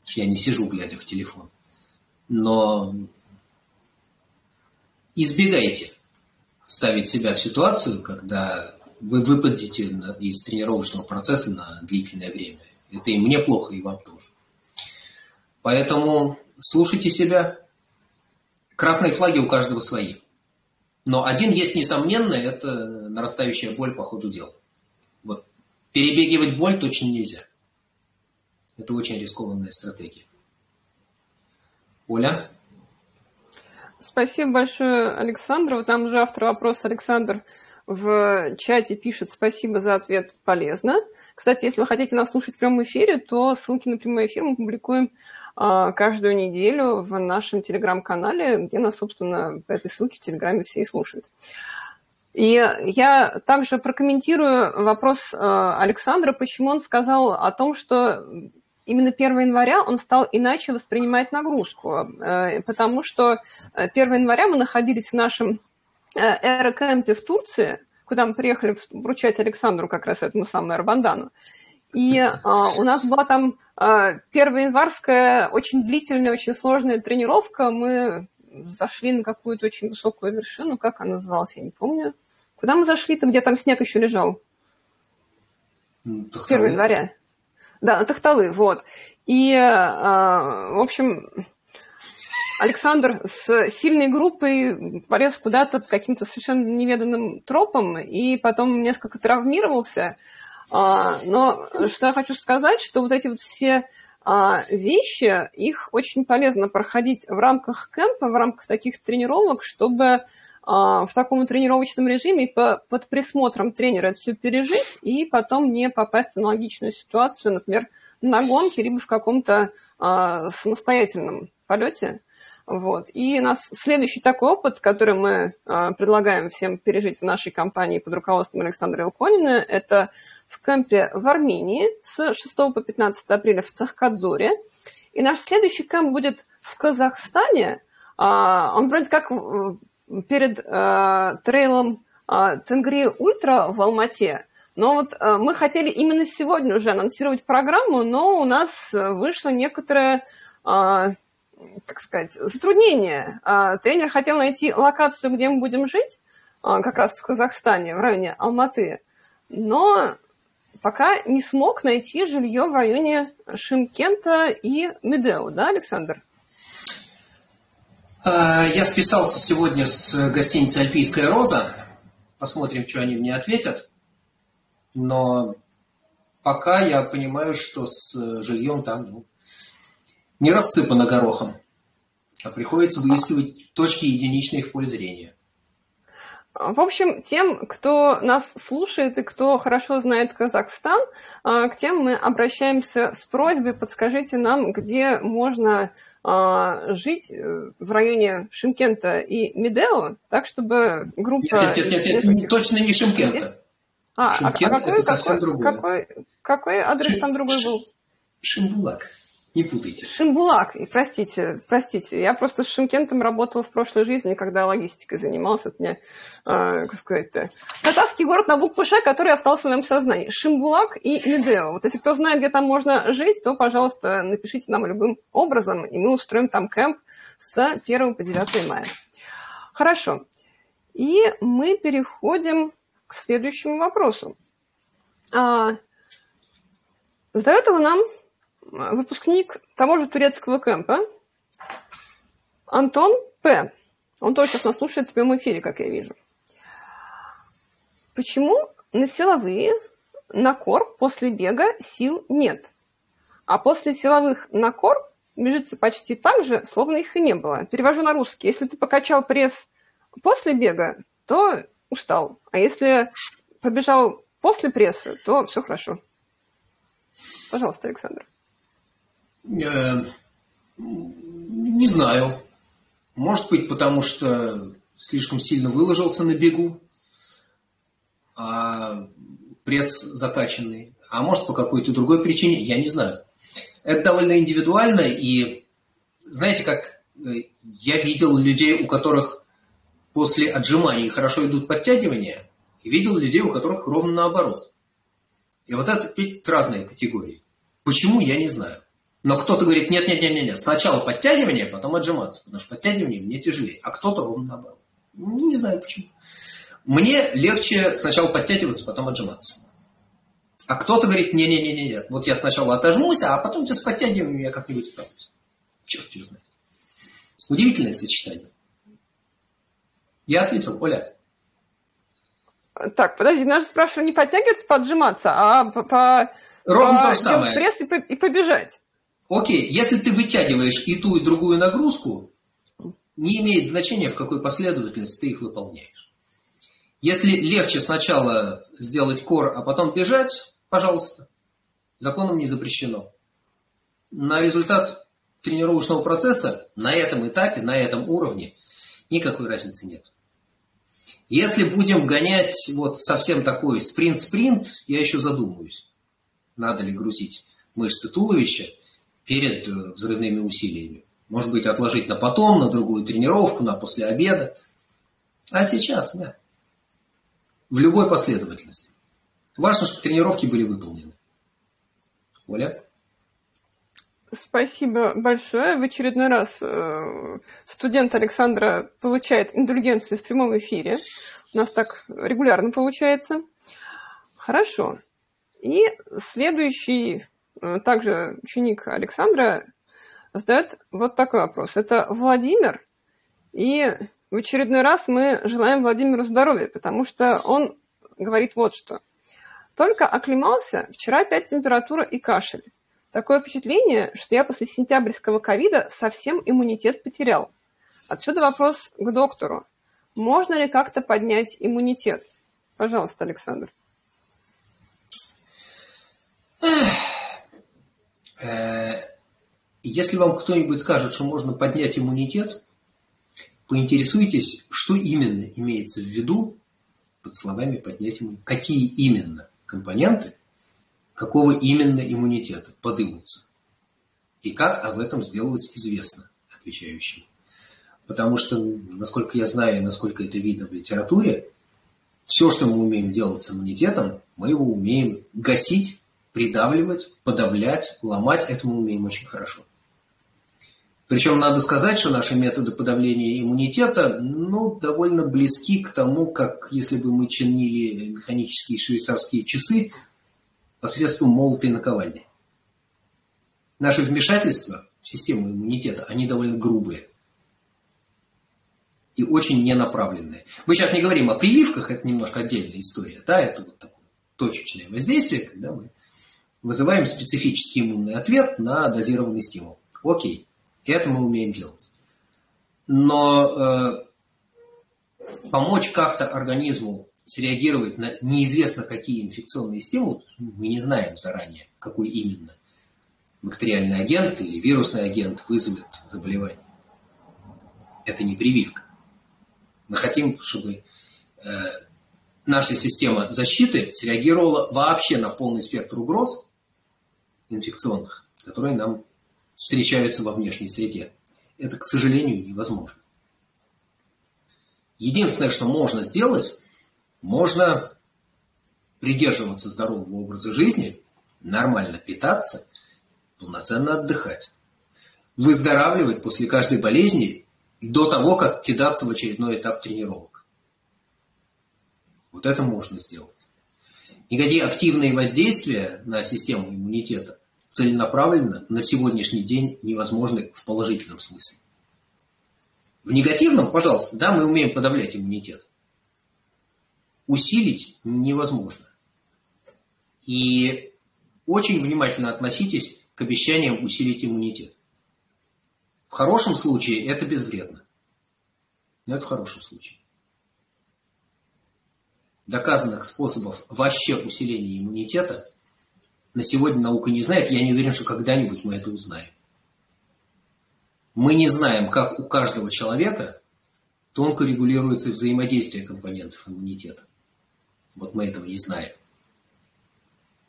потому что я не сижу, глядя в телефон. Но избегайте ставить себя в ситуацию, когда вы выпадете из тренировочного процесса на длительное время. Это и мне плохо, и вам тоже. Поэтому слушайте себя. Красные флаги у каждого свои. Но один есть несомненный, это нарастающая боль по ходу дела. Вот. Перебегивать боль точно нельзя. Это очень рискованная стратегия. Оля? Спасибо большое, Александр. Там уже автор вопроса Александр в чате пишет «Спасибо за ответ, полезно». Кстати, если вы хотите нас слушать в прямом эфире, то ссылки на прямой эфир мы публикуем а, каждую неделю в нашем телеграм-канале, где нас, собственно, по этой ссылке в телеграме все и слушают. И я также прокомментирую вопрос а, Александра, почему он сказал о том, что именно 1 января он стал иначе воспринимать нагрузку, э, потому что 1 января мы находились в нашем Эрокэмпе в Турции, куда мы приехали вручать Александру как раз этому самому Эрбандану. И а, у нас была там а, первая январская, очень длительная, очень сложная тренировка. Мы зашли на какую-то очень высокую вершину. Как она называлась, я не помню. Куда мы зашли-то, где там снег еще лежал? Тахталы. 1 января. Да, на Тахталы, вот. И, а, в общем, Александр с сильной группой полез куда-то каким-то совершенно неведанным тропом и потом несколько травмировался. А, но что я хочу сказать, что вот эти вот все а, вещи, их очень полезно проходить в рамках кемпа, в рамках таких тренировок, чтобы в таком тренировочном режиме под присмотром тренера это все пережить и потом не попасть в аналогичную ситуацию, например, на гонке, либо в каком-то самостоятельном полете. Вот. И нас следующий такой опыт, который мы э, предлагаем всем пережить в нашей компании под руководством Александра Илконина, это в кемпе в Армении с 6 по 15 апреля в Цахкадзоре. И наш следующий кемп будет в Казахстане. Э, он вроде как перед э, трейлом э, Тенгри Ультра в Алмате. Но вот э, мы хотели именно сегодня уже анонсировать программу, но у нас вышло некоторое так сказать, затруднение. А, тренер хотел найти локацию, где мы будем жить, а, как раз в Казахстане, в районе Алматы, но пока не смог найти жилье в районе Шимкента и Медео, да, Александр? А, я списался сегодня с гостиницей «Альпийская роза». Посмотрим, что они мне ответят. Но пока я понимаю, что с жильем там ну, не рассыпано горохом, а приходится выискивать точки единичные в поле зрения. В общем, тем, кто нас слушает и кто хорошо знает Казахстан, а, к тем мы обращаемся с просьбой, подскажите нам, где можно жить э, в районе Шимкента и Медео, так чтобы группа... Нет, нет, нет, нет точно не Шимкента. А, Шимкент а какой, это совсем какой, другое. Какой, какой адрес Шим... там другой был? Шимбулак. Не путайте. Шимбулак, простите, простите. Я просто с Шимкентом работала в прошлой жизни, когда логистикой занимался. Это мне, э, как сказать-то, татарский город на букву Ш, который остался в моем сознании. Шимбулак и Медео. Вот если кто знает, где там можно жить, то, пожалуйста, напишите нам любым образом, и мы устроим там кемп с 1 по 9 мая. Хорошо. И мы переходим к следующему вопросу. Задает его нам выпускник того же турецкого кемпа Антон П. Он тоже сейчас нас слушает в прямом эфире, как я вижу. Почему на силовые, на кор после бега сил нет? А после силовых на кор бежится почти так же, словно их и не было. Перевожу на русский. Если ты покачал пресс после бега, то устал. А если побежал после пресса, то все хорошо. Пожалуйста, Александр. Э, не знаю. Может быть, потому что слишком сильно выложился на бегу, а пресс закачанный. А может, по какой-то другой причине, я не знаю. Это довольно индивидуально, и знаете, как э, я видел людей, у которых после отжиманий хорошо идут подтягивания, и видел людей, у которых ровно наоборот. И вот это ведь разные категории. Почему, я не знаю. Но кто-то говорит, нет, нет, нет, нет, нет, сначала подтягивание, потом отжиматься, потому что подтягивание мне тяжелее, а кто-то ровно наоборот. Не, не знаю почему. Мне легче сначала подтягиваться, потом отжиматься. А кто-то говорит, не-не-не-не, вот я сначала отожмусь, а потом тебе с подтягиванием я как-нибудь справлюсь. Черт его знает. Удивительное сочетание. Я ответил, Оля. Так, подожди, нас же спрашивали не подтягиваться, поджиматься, а по, по Ровно по то же самое. пресс и, по, и побежать. Окей, если ты вытягиваешь и ту, и другую нагрузку, не имеет значения, в какой последовательности ты их выполняешь. Если легче сначала сделать кор, а потом бежать, пожалуйста, законом не запрещено. На результат тренировочного процесса на этом этапе, на этом уровне никакой разницы нет. Если будем гонять вот совсем такой спринт-спринт, я еще задумаюсь, надо ли грузить мышцы туловища перед э, взрывными усилиями. Может быть, отложить на потом, на другую тренировку, на после обеда. А сейчас, да. В любой последовательности. Важно, чтобы тренировки были выполнены. Оля? Спасибо большое. В очередной раз э, студент Александра получает индульгенцию в прямом эфире. У нас так регулярно получается. Хорошо. И следующий, также ученик Александра, задает вот такой вопрос. Это Владимир. И в очередной раз мы желаем Владимиру здоровья, потому что он говорит вот что. Только оклемался, вчера опять температура и кашель. Такое впечатление, что я после сентябрьского ковида совсем иммунитет потерял. Отсюда вопрос к доктору. Можно ли как-то поднять иммунитет? Пожалуйста, Александр. Э, если вам кто-нибудь скажет, что можно поднять иммунитет, поинтересуйтесь, что именно имеется в виду под словами поднять иммунитет. Какие именно компоненты какого именно иммунитета подымутся. И как об этом сделалось известно отвечающим. Потому что, насколько я знаю и насколько это видно в литературе, все, что мы умеем делать с иммунитетом, мы его умеем гасить, придавливать, подавлять, ломать. Это мы умеем очень хорошо. Причем надо сказать, что наши методы подавления иммунитета ну, довольно близки к тому, как если бы мы чинили механические швейцарские часы посредством молотой наковальни. Наши вмешательства в систему иммунитета, они довольно грубые и очень ненаправленные. Мы сейчас не говорим о прививках, это немножко отдельная история, да, это вот такое точечное воздействие, когда мы вызываем специфический иммунный ответ на дозированный стимул. Окей, это мы умеем делать. Но э, помочь как-то организму среагировать на неизвестно какие инфекционные стимулы, мы не знаем заранее, какой именно бактериальный агент или вирусный агент вызовет заболевание. Это не прививка. Мы хотим, чтобы э, наша система защиты среагировала вообще на полный спектр угроз инфекционных, которые нам встречаются во внешней среде. Это, к сожалению, невозможно. Единственное, что можно сделать, можно придерживаться здорового образа жизни, нормально питаться, полноценно отдыхать, выздоравливать после каждой болезни до того, как кидаться в очередной этап тренировок. Вот это можно сделать. Никакие активные воздействия на систему иммунитета целенаправленно на сегодняшний день невозможны в положительном смысле. В негативном, пожалуйста, да, мы умеем подавлять иммунитет. Усилить невозможно. И очень внимательно относитесь к обещаниям усилить иммунитет. В хорошем случае это безвредно. Но это в хорошем случае. Доказанных способов вообще усиления иммунитета на сегодня наука не знает. Я не уверен, что когда-нибудь мы это узнаем. Мы не знаем, как у каждого человека тонко регулируется взаимодействие компонентов иммунитета. Вот мы этого не знаем.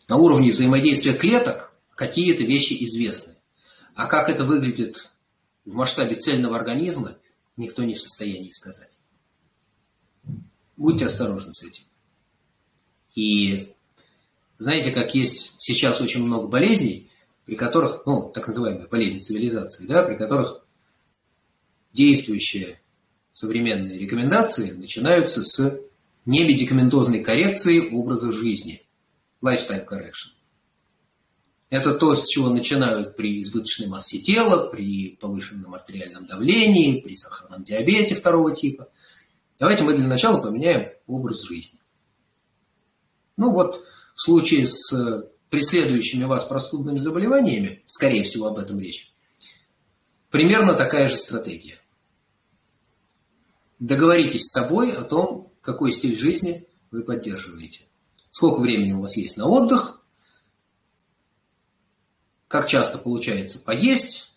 На уровне взаимодействия клеток какие-то вещи известны. А как это выглядит в масштабе цельного организма, никто не в состоянии сказать. Будьте осторожны с этим. И знаете, как есть сейчас очень много болезней, при которых, ну, так называемые болезни цивилизации, да, при которых действующие современные рекомендации начинаются с немедикаментозной коррекции образа жизни. Lifestyle correction. Это то, с чего начинают при избыточной массе тела, при повышенном артериальном давлении, при сахарном диабете второго типа. Давайте мы для начала поменяем образ жизни. Ну вот, в случае с э, преследующими вас простудными заболеваниями, скорее всего, об этом речь, примерно такая же стратегия. Договоритесь с собой о том, какой стиль жизни вы поддерживаете. Сколько времени у вас есть на отдых, как часто получается поесть,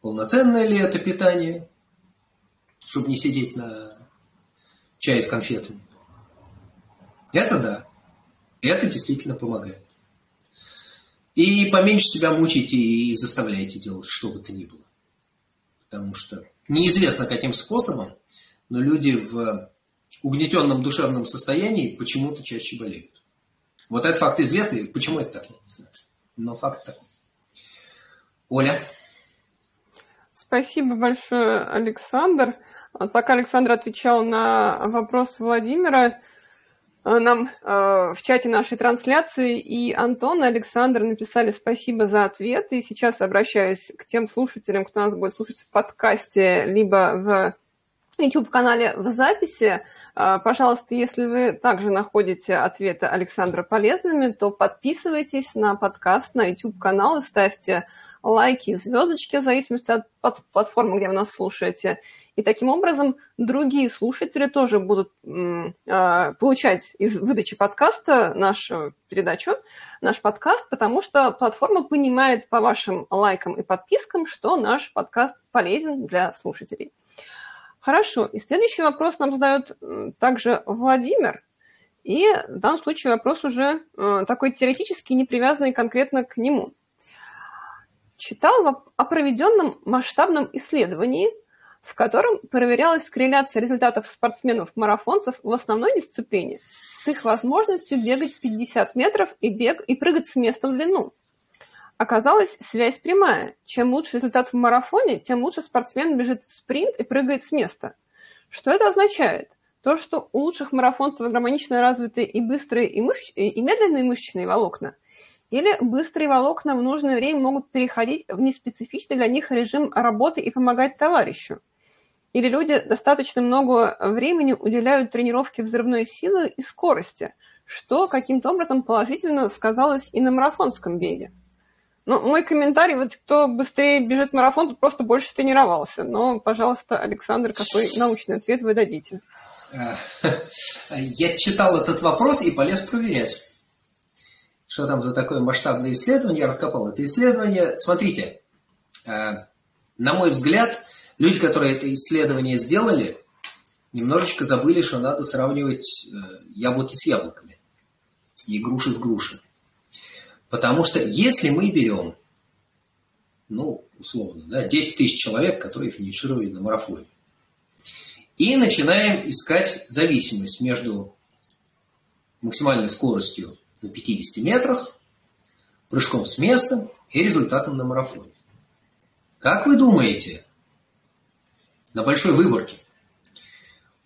полноценное ли это питание, чтобы не сидеть на чае с конфетами. Это да, это действительно помогает. И поменьше себя мучите и заставляете делать что бы то ни было. Потому что неизвестно каким способом, но люди в угнетенном душевном состоянии почему-то чаще болеют. Вот этот факт известный, почему это так, я не знаю но факт такой. Оля? Спасибо большое, Александр. Пока Александр отвечал на вопрос Владимира, нам э, в чате нашей трансляции и Антон, и Александр написали спасибо за ответ. И сейчас обращаюсь к тем слушателям, кто нас будет слушать в подкасте, либо в YouTube-канале в записи. А, пожалуйста, если вы также находите ответы Александра полезными, то подписывайтесь на подкаст, на YouTube-канал и ставьте лайки звездочки в зависимости от платформы, где вы нас слушаете. И таким образом другие слушатели тоже будут э, получать из выдачи подкаста нашу передачу, наш подкаст, потому что платформа понимает по вашим лайкам и подпискам, что наш подкаст полезен для слушателей. Хорошо. И следующий вопрос нам задает также Владимир. И в данном случае вопрос уже э, такой теоретический, не привязанный конкретно к нему. Читал о проведенном масштабном исследовании, в котором проверялась корреляция результатов спортсменов-марафонцев в основной дисциплине с их возможностью бегать 50 метров и, бег, и прыгать с места в длину – Оказалось, связь прямая. Чем лучше результат в марафоне, тем лучше спортсмен бежит в спринт и прыгает с места. Что это означает? То, что у лучших марафонцев гармонично развиты и быстрые, и, мышц... и медленные мышечные волокна, или быстрые волокна в нужное время могут переходить в неспецифичный для них режим работы и помогать товарищу. Или люди достаточно много времени уделяют тренировке взрывной силы и скорости, что каким-то образом положительно сказалось и на марафонском беге. Ну, мой комментарий, вот кто быстрее бежит марафон, тот просто больше тренировался. Но, пожалуйста, Александр, какой научный ответ вы дадите? [LAUGHS] Я читал этот вопрос и полез проверять. Что там за такое масштабное исследование? Я раскопал это исследование. Смотрите, э, на мой взгляд, люди, которые это исследование сделали, немножечко забыли, что надо сравнивать э, яблоки с яблоками и груши с грушами. Потому что если мы берем, ну, условно, да, 10 тысяч человек, которые финишировали на марафоне, и начинаем искать зависимость между максимальной скоростью на 50 метрах, прыжком с места и результатом на марафоне. Как вы думаете, на большой выборке.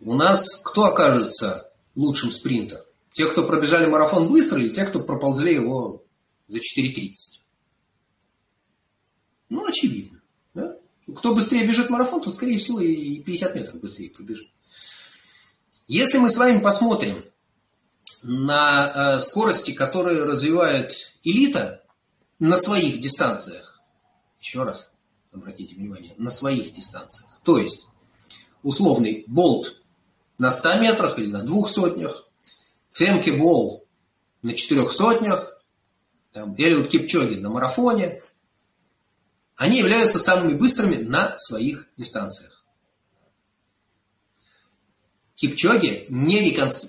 У нас кто окажется лучшим спринтером? Те, кто пробежали марафон быстро, или те, кто проползли его за 4.30? Ну, очевидно. Да? Кто быстрее бежит марафон, тот, скорее всего, и 50 метров быстрее пробежит. Если мы с вами посмотрим на э, скорости, которые развивает элита на своих дистанциях, еще раз обратите внимание, на своих дистанциях, то есть условный болт на 100 метрах или на двух сотнях, Фемке Бол на четырех сотнях, там, Элиот Кипчоги на марафоне, они являются самыми быстрыми на своих дистанциях. Кипчоги не,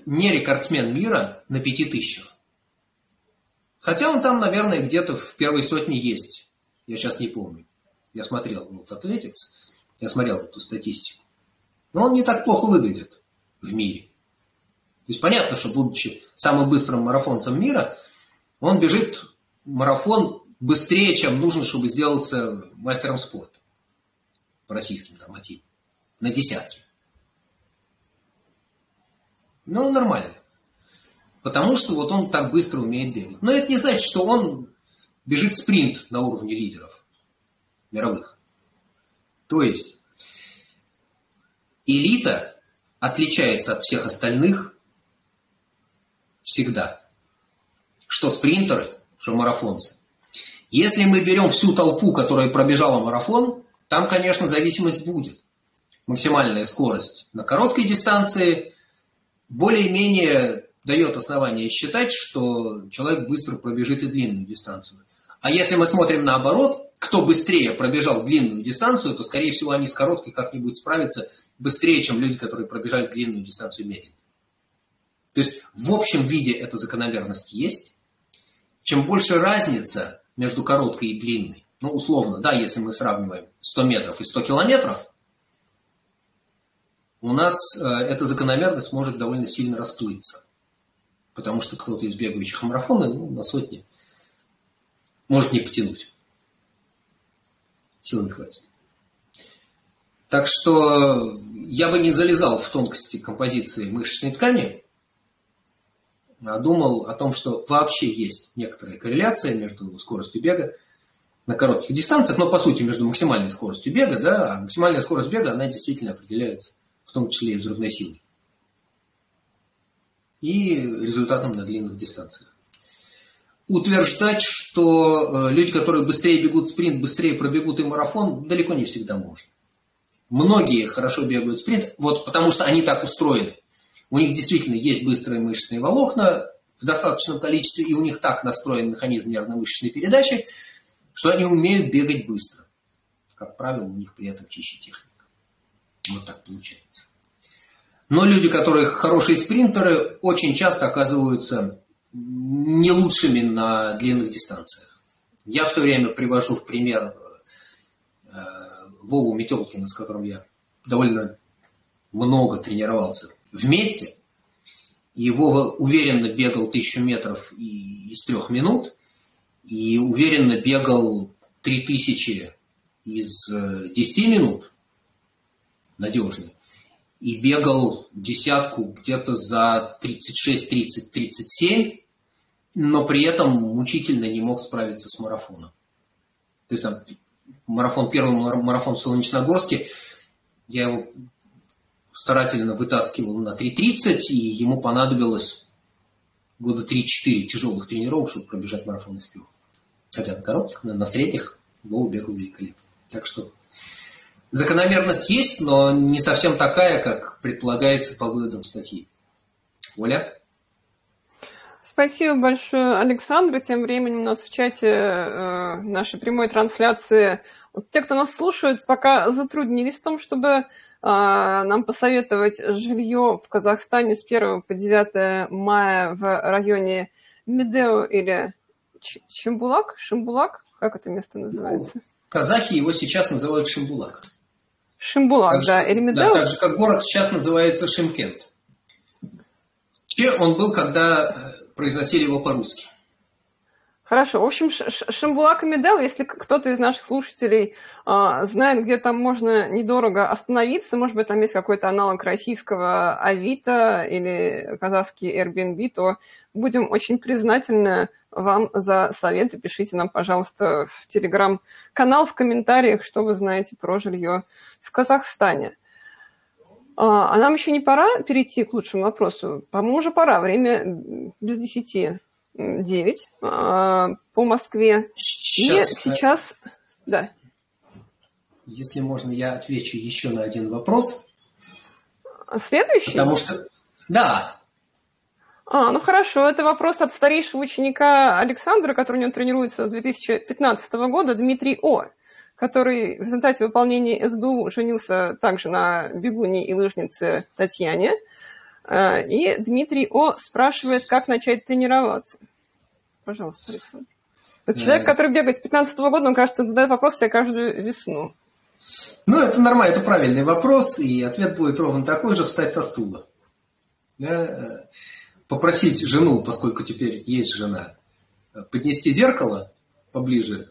не рекордсмен мира на пяти тысячах. Хотя он там, наверное, где-то в первой сотне есть. Я сейчас не помню. Я смотрел World Athletics, я смотрел эту статистику. Но он не так плохо выглядит в мире. То есть понятно, что будучи самым быстрым марафонцем мира, он бежит марафон быстрее, чем нужно, чтобы сделаться мастером спорта. По российским там мотивам. На десятки. Ну, нормально. Потому что вот он так быстро умеет бегать. Но это не значит, что он бежит спринт на уровне лидеров мировых. То есть элита отличается от всех остальных всегда. Что спринтеры, что марафонцы. Если мы берем всю толпу, которая пробежала марафон, там, конечно, зависимость будет. Максимальная скорость на короткой дистанции более-менее дает основание считать, что человек быстро пробежит и длинную дистанцию. А если мы смотрим наоборот, кто быстрее пробежал длинную дистанцию, то, скорее всего, они с короткой как-нибудь справятся быстрее, чем люди, которые пробежали длинную дистанцию медленно. То есть в общем виде эта закономерность есть. Чем больше разница между короткой и длинной, ну, условно, да, если мы сравниваем 100 метров и 100 километров, у нас э, эта закономерность может довольно сильно расплыться. Потому что кто-то из бегающих марафоны ну, на сотни может не потянуть. Сил не хватит. Так что я бы не залезал в тонкости композиции мышечной ткани, а думал о том, что вообще есть некоторая корреляция между скоростью бега на коротких дистанциях, но по сути между максимальной скоростью бега, да, а максимальная скорость бега, она действительно определяется в том числе и взрывной силой. И результатом на длинных дистанциях. Утверждать, что э, люди, которые быстрее бегут спринт, быстрее пробегут и марафон, далеко не всегда можно. Многие хорошо бегают спринт, вот потому что они так устроены. У них действительно есть быстрые мышечные волокна в достаточном количестве, и у них так настроен механизм нервно-мышечной передачи, что они умеют бегать быстро. Как правило, у них при этом чище техника. Вот так получается. Но люди, которые хорошие спринтеры, очень часто оказываются не лучшими на длинных дистанциях. Я все время привожу в пример э, Вову Метелкина, с которым я довольно много тренировался вместе. И Вова уверенно бегал тысячу метров из трех минут, и уверенно бегал три тысячи из э, десяти минут, надежный, и бегал десятку где-то за 36, 30, 37, но при этом мучительно не мог справиться с марафоном. То есть там марафон, первый марафон в Солнечногорске, я его старательно вытаскивал на 3.30, и ему понадобилось года 3-4 тяжелых тренировок, чтобы пробежать марафон из трех. Хотя на коротких, на средних Вова бегал великолепно. Так что закономерность есть, но не совсем такая, как предполагается по выводам статьи. Оля? Спасибо большое, Александр. Тем временем у нас в чате э, нашей прямой трансляции вот те, кто нас слушают, пока затруднились в том, чтобы а, нам посоветовать жилье в Казахстане с 1 по 9 мая в районе Медео или Чембулак? Шимбулак? Как это место называется? Казахи его сейчас называют Шимбулак. Шимбулак, так да. Медео? Да, так же, как город сейчас называется Шимкент. Че он был, когда э, произносили его по-русски? Хорошо. В общем, Шамбулак и Медел, если кто-то из наших слушателей э, знает, где там можно недорого остановиться, может быть, там есть какой-то аналог российского Авито или казахский Airbnb, то будем очень признательны вам за советы. Пишите нам, пожалуйста, в телеграм-канал, в комментариях, что вы знаете про жилье в Казахстане. А, а нам еще не пора перейти к лучшему вопросу? По-моему, уже пора. Время без десяти. 9 а, по Москве. Сейчас, И сейчас, да. Если можно, я отвечу еще на один вопрос. Следующий? Потому что, да. А, ну хорошо, это вопрос от старейшего ученика Александра, который у него тренируется с 2015 года, Дмитрий О., который в результате выполнения СБУ женился также на бегуне и лыжнице Татьяне – и Дмитрий О. спрашивает, как начать тренироваться. Пожалуйста, Александр. Это человек, э. который бегает с 15 -го года, он, кажется, задает вопрос себе каждую весну. Ну, это нормально, это правильный вопрос, и ответ будет ровно такой же – встать со стула. Да? Попросить жену, поскольку теперь есть жена, поднести зеркало поближе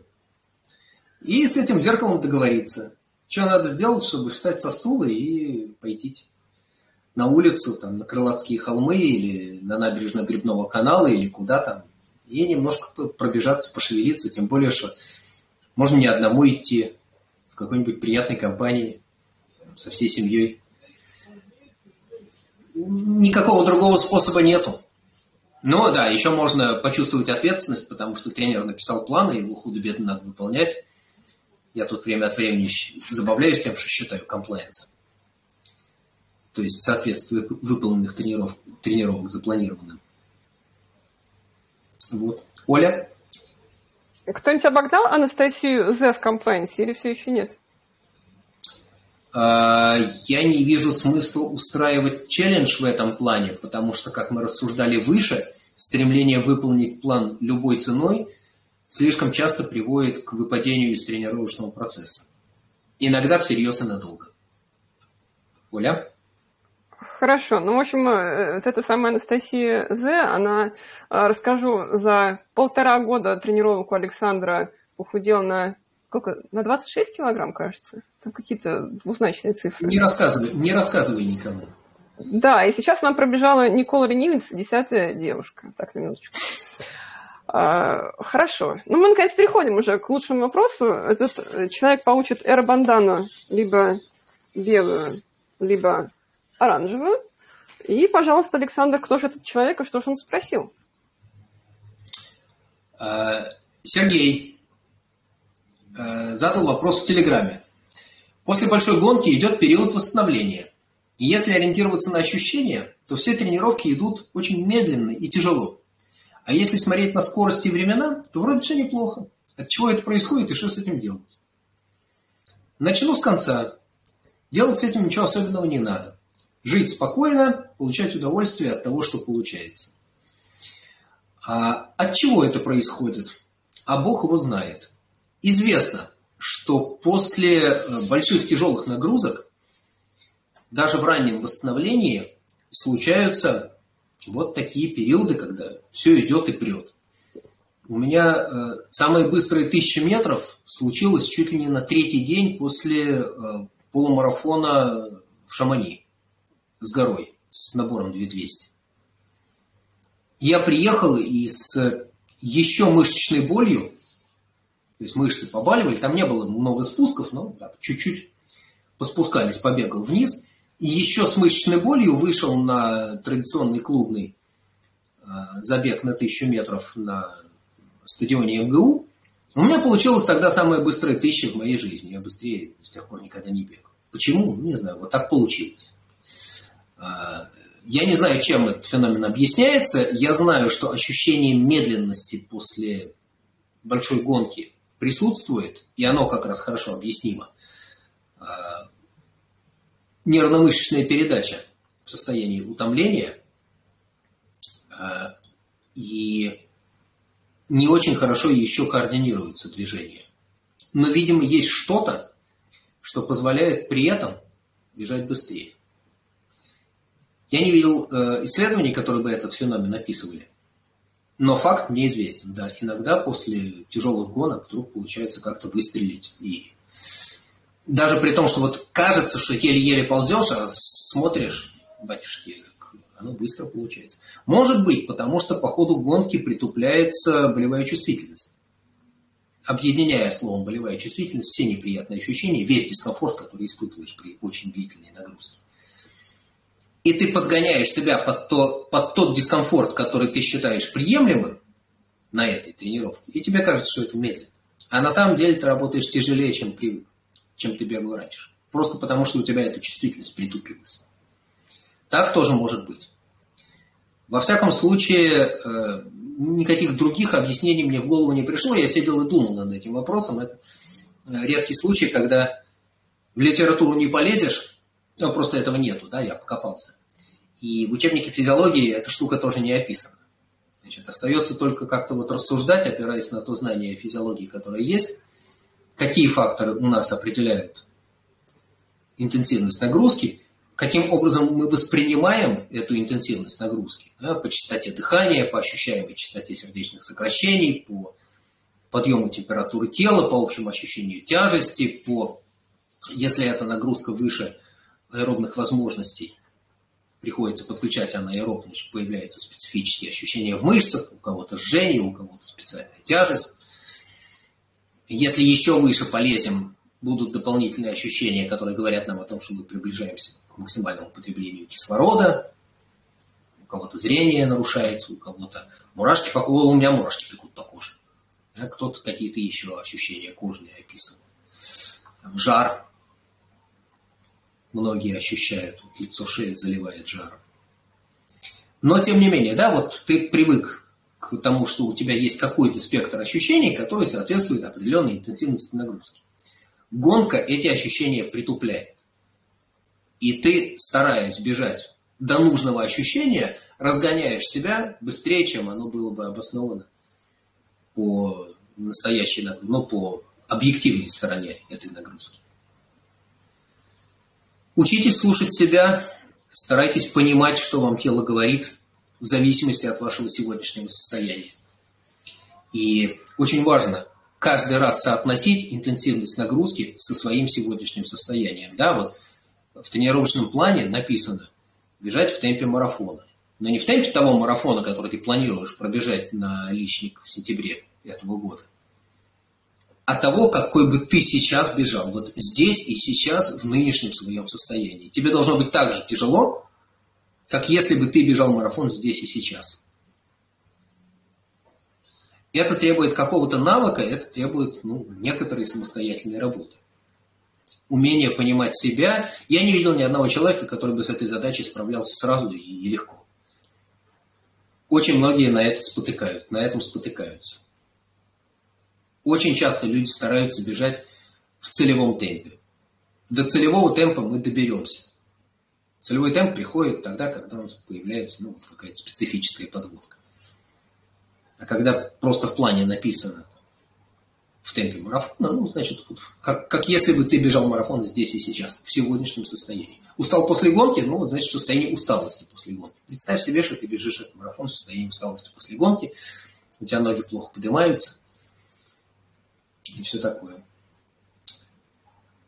и с этим зеркалом договориться. Что надо сделать, чтобы встать со стула и пойти на улицу, там, на Крылатские холмы или на набережную Грибного канала или куда там, и немножко пробежаться, пошевелиться, тем более, что можно не одному идти в какой-нибудь приятной компании со всей семьей. Никакого другого способа нету. Но да, еще можно почувствовать ответственность, потому что тренер написал план, и его худо-бедно надо выполнять. Я тут время от времени забавляюсь тем, что считаю комплайенс то есть соответствие выполненных тренировок, тренировок запланированным. Вот. Оля? Кто-нибудь обогнал Анастасию Зе в комплайнсе или все еще нет? А, я не вижу смысла устраивать челлендж в этом плане, потому что, как мы рассуждали выше, стремление выполнить план любой ценой слишком часто приводит к выпадению из тренировочного процесса. Иногда всерьез и надолго. Оля? Хорошо. Ну, в общем, э, вот эта самая Анастасия З, она, э, расскажу, за полтора года тренировок у Александра похудела на сколько? На 26 килограмм, кажется. Там какие-то двузначные цифры. Не рассказывай, не рассказывай никому. Да, и сейчас она пробежала Никола Ленивец, десятая девушка. Так, на минуточку. А, хорошо. Ну, мы, наконец, переходим уже к лучшему вопросу. Этот э, человек получит эробандану либо белую, либо оранжевую. И, пожалуйста, Александр, кто же этот человек и что же он спросил? Э, Сергей э, задал вопрос в Телеграме. После большой гонки идет период восстановления. И если ориентироваться на ощущения, то все тренировки идут очень медленно и тяжело. А если смотреть на скорость и времена, то вроде все неплохо. От чего это происходит и что с этим делать? Начну с конца. Делать с этим ничего особенного не надо жить спокойно, получать удовольствие от того, что получается. А от чего это происходит? А Бог его знает. Известно, что после э, больших тяжелых нагрузок, даже в раннем восстановлении, случаются вот такие периоды, когда все идет и прет. У меня э, самые быстрые тысячи метров случилось чуть ли не на третий день после э, полумарафона в Шамани с горой, с набором 2200. Я приехал и с еще мышечной болью, то есть мышцы побаливали, там не было много спусков, но чуть-чуть поспускались, побегал вниз, и еще с мышечной болью вышел на традиционный клубный э, забег на тысячу метров на стадионе МГУ. У меня получилось тогда самая быстрая тысяча в моей жизни. Я быстрее с тех пор никогда не бегал. Почему? Не знаю, вот так получилось. Я не знаю, чем этот феномен объясняется. Я знаю, что ощущение медленности после большой гонки присутствует, и оно как раз хорошо объяснимо. А, нервно-мышечная передача в состоянии утомления а, и не очень хорошо еще координируются движения. Но, видимо, есть что-то, что позволяет при этом бежать быстрее. Я не видел э, исследований, которые бы этот феномен описывали. Но факт мне известен, да. Иногда после тяжелых гонок вдруг получается как-то выстрелить. И даже при том, что вот кажется, что еле-еле ползешь, а смотришь, батюшки, оно быстро получается. Может быть, потому что по ходу гонки притупляется болевая чувствительность. Объединяя словом болевая чувствительность все неприятные ощущения, весь дискомфорт, который испытываешь при очень длительной нагрузке. И ты подгоняешь себя под, то, под тот дискомфорт, который ты считаешь приемлемым на этой тренировке, и тебе кажется, что это медленно. А на самом деле ты работаешь тяжелее, чем привык, чем ты бегал раньше. Просто потому, что у тебя эта чувствительность притупилась. Так тоже может быть. Во всяком случае, э, никаких других объяснений мне в голову не пришло. Я сидел и думал над этим вопросом. Это э, редкий случай, когда в литературу не полезешь, ну, просто этого нету, да, я покопался. И в учебнике физиологии эта штука тоже не описана. Значит, остается только как-то вот рассуждать, опираясь на то знание физиологии, которое есть, какие факторы у нас определяют интенсивность нагрузки, каким образом мы воспринимаем эту интенсивность нагрузки да, по частоте дыхания, по ощущаемой частоте сердечных сокращений, по подъему температуры тела, по общему ощущению тяжести, по, если эта нагрузка выше аэробных возможностей, приходится подключать анаэроб, значит, появляются специфические ощущения в мышцах, у кого-то жжение, у кого-то специальная тяжесть. Если еще выше полезем, будут дополнительные ощущения, которые говорят нам о том, что мы приближаемся к максимальному потреблению кислорода, у кого-то зрение нарушается, у кого-то мурашки, по у меня мурашки пекут по коже. Кто-то какие-то еще ощущения кожные описывал. Жар. Многие ощущают, вот лицо шеи заливает жаром. Но, тем не менее, да, вот ты привык к тому, что у тебя есть какой-то спектр ощущений, который соответствует определенной интенсивности нагрузки. Гонка эти ощущения притупляет. И ты, стараясь бежать до нужного ощущения, разгоняешь себя быстрее, чем оно было бы обосновано по настоящей но по объективной стороне этой нагрузки. Учитесь слушать себя, старайтесь понимать, что вам тело говорит, в зависимости от вашего сегодняшнего состояния. И очень важно каждый раз соотносить интенсивность нагрузки со своим сегодняшним состоянием. Да, вот в тренировочном плане написано бежать в темпе марафона. Но не в темпе того марафона, который ты планируешь пробежать на личник в сентябре этого года, а того, какой бы ты сейчас бежал, вот здесь и сейчас, в нынешнем своем состоянии. Тебе должно быть так же тяжело, как если бы ты бежал марафон здесь и сейчас. Это требует какого-то навыка, это требует ну, некоторой самостоятельной работы умение понимать себя. Я не видел ни одного человека, который бы с этой задачей справлялся сразу и легко. Очень многие на это спотыкают, на этом спотыкаются. Очень часто люди стараются бежать в целевом темпе. До целевого темпа мы доберемся. Целевой темп приходит тогда, когда у нас появляется ну, какая-то специфическая подводка. А когда просто в плане написано в темпе марафона, ну, значит, как, как если бы ты бежал марафон здесь и сейчас, в сегодняшнем состоянии. Устал после гонки, ну, вот, значит, в состоянии усталости после гонки. Представь себе, что ты бежишь этот марафон в состоянии усталости после гонки, у тебя ноги плохо поднимаются, и все такое.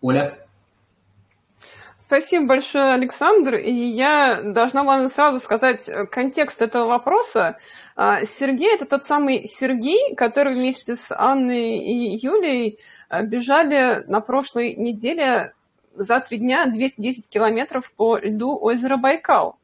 Оля? Спасибо большое, Александр. И я должна вам сразу сказать э, контекст этого вопроса. А, Сергей – это тот самый Сергей, который вместе с Анной и Юлей э, бежали на прошлой неделе за три дня 210 километров по льду озера Байкал.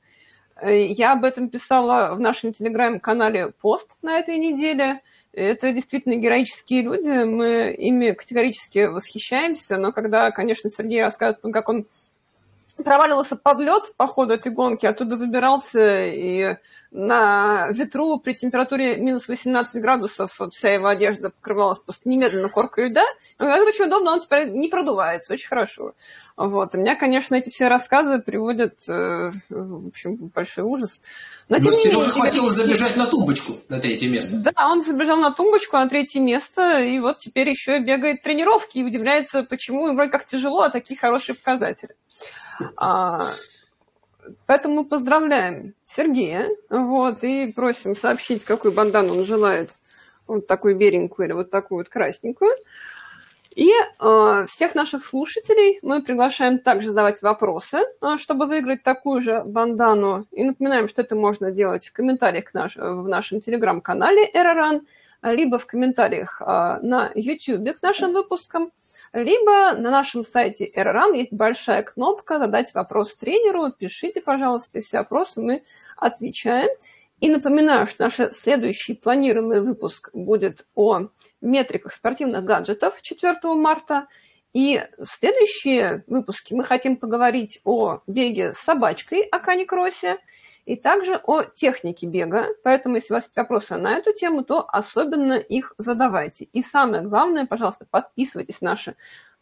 Э, я об этом писала в нашем телеграм-канале пост на этой неделе. Это действительно героические люди, мы ими категорически восхищаемся, но когда, конечно, Сергей рассказывает как он проваливался под лед по ходу этой гонки, оттуда выбирался и на ветру при температуре минус 18 градусов вся его одежда покрывалась просто немедленно коркой льда. Это очень удобно, он теперь не продувается, очень хорошо. Вот. И меня, конечно, эти все рассказы приводят э, в общем, большой ужас. Но, Но Сереже хватило забежать на тумбочку на третье место. Да, он забежал на тумбочку на третье место, и вот теперь еще бегает тренировки и удивляется, почему им вроде как тяжело, а такие хорошие показатели. А, поэтому мы поздравляем Сергея, вот, и просим сообщить, какой бандан он желает, вот такую беленькую или вот такую вот красненькую. И э, всех наших слушателей мы приглашаем также задавать вопросы, э, чтобы выиграть такую же бандану. И напоминаем, что это можно делать в комментариях наш, в нашем телеграм-канале Эроран, либо в комментариях э, на YouTube к нашим выпускам, либо на нашем сайте Эроран есть большая кнопка «Задать вопрос тренеру». Пишите, пожалуйста, все вопросы мы отвечаем. И напоминаю, что наш следующий планируемый выпуск будет о метриках спортивных гаджетов 4 марта. И в следующие выпуски мы хотим поговорить о беге с собачкой, о каникроссе, и также о технике бега. Поэтому, если у вас есть вопросы на эту тему, то особенно их задавайте. И самое главное, пожалуйста, подписывайтесь на наши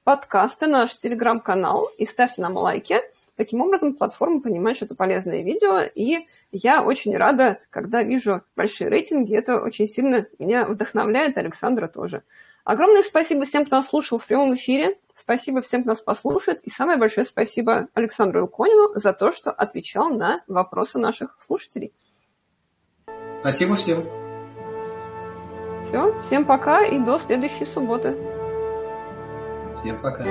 подкасты, на наш телеграм-канал и ставьте нам лайки – Таким образом, платформа понимает, что это полезное видео, и я очень рада, когда вижу большие рейтинги. Это очень сильно меня вдохновляет, Александра тоже. Огромное спасибо всем, кто нас слушал в прямом эфире. Спасибо всем, кто нас послушает. И самое большое спасибо Александру Илконину за то, что отвечал на вопросы наших слушателей. Спасибо всем. Все, всем пока и до следующей субботы. Всем пока.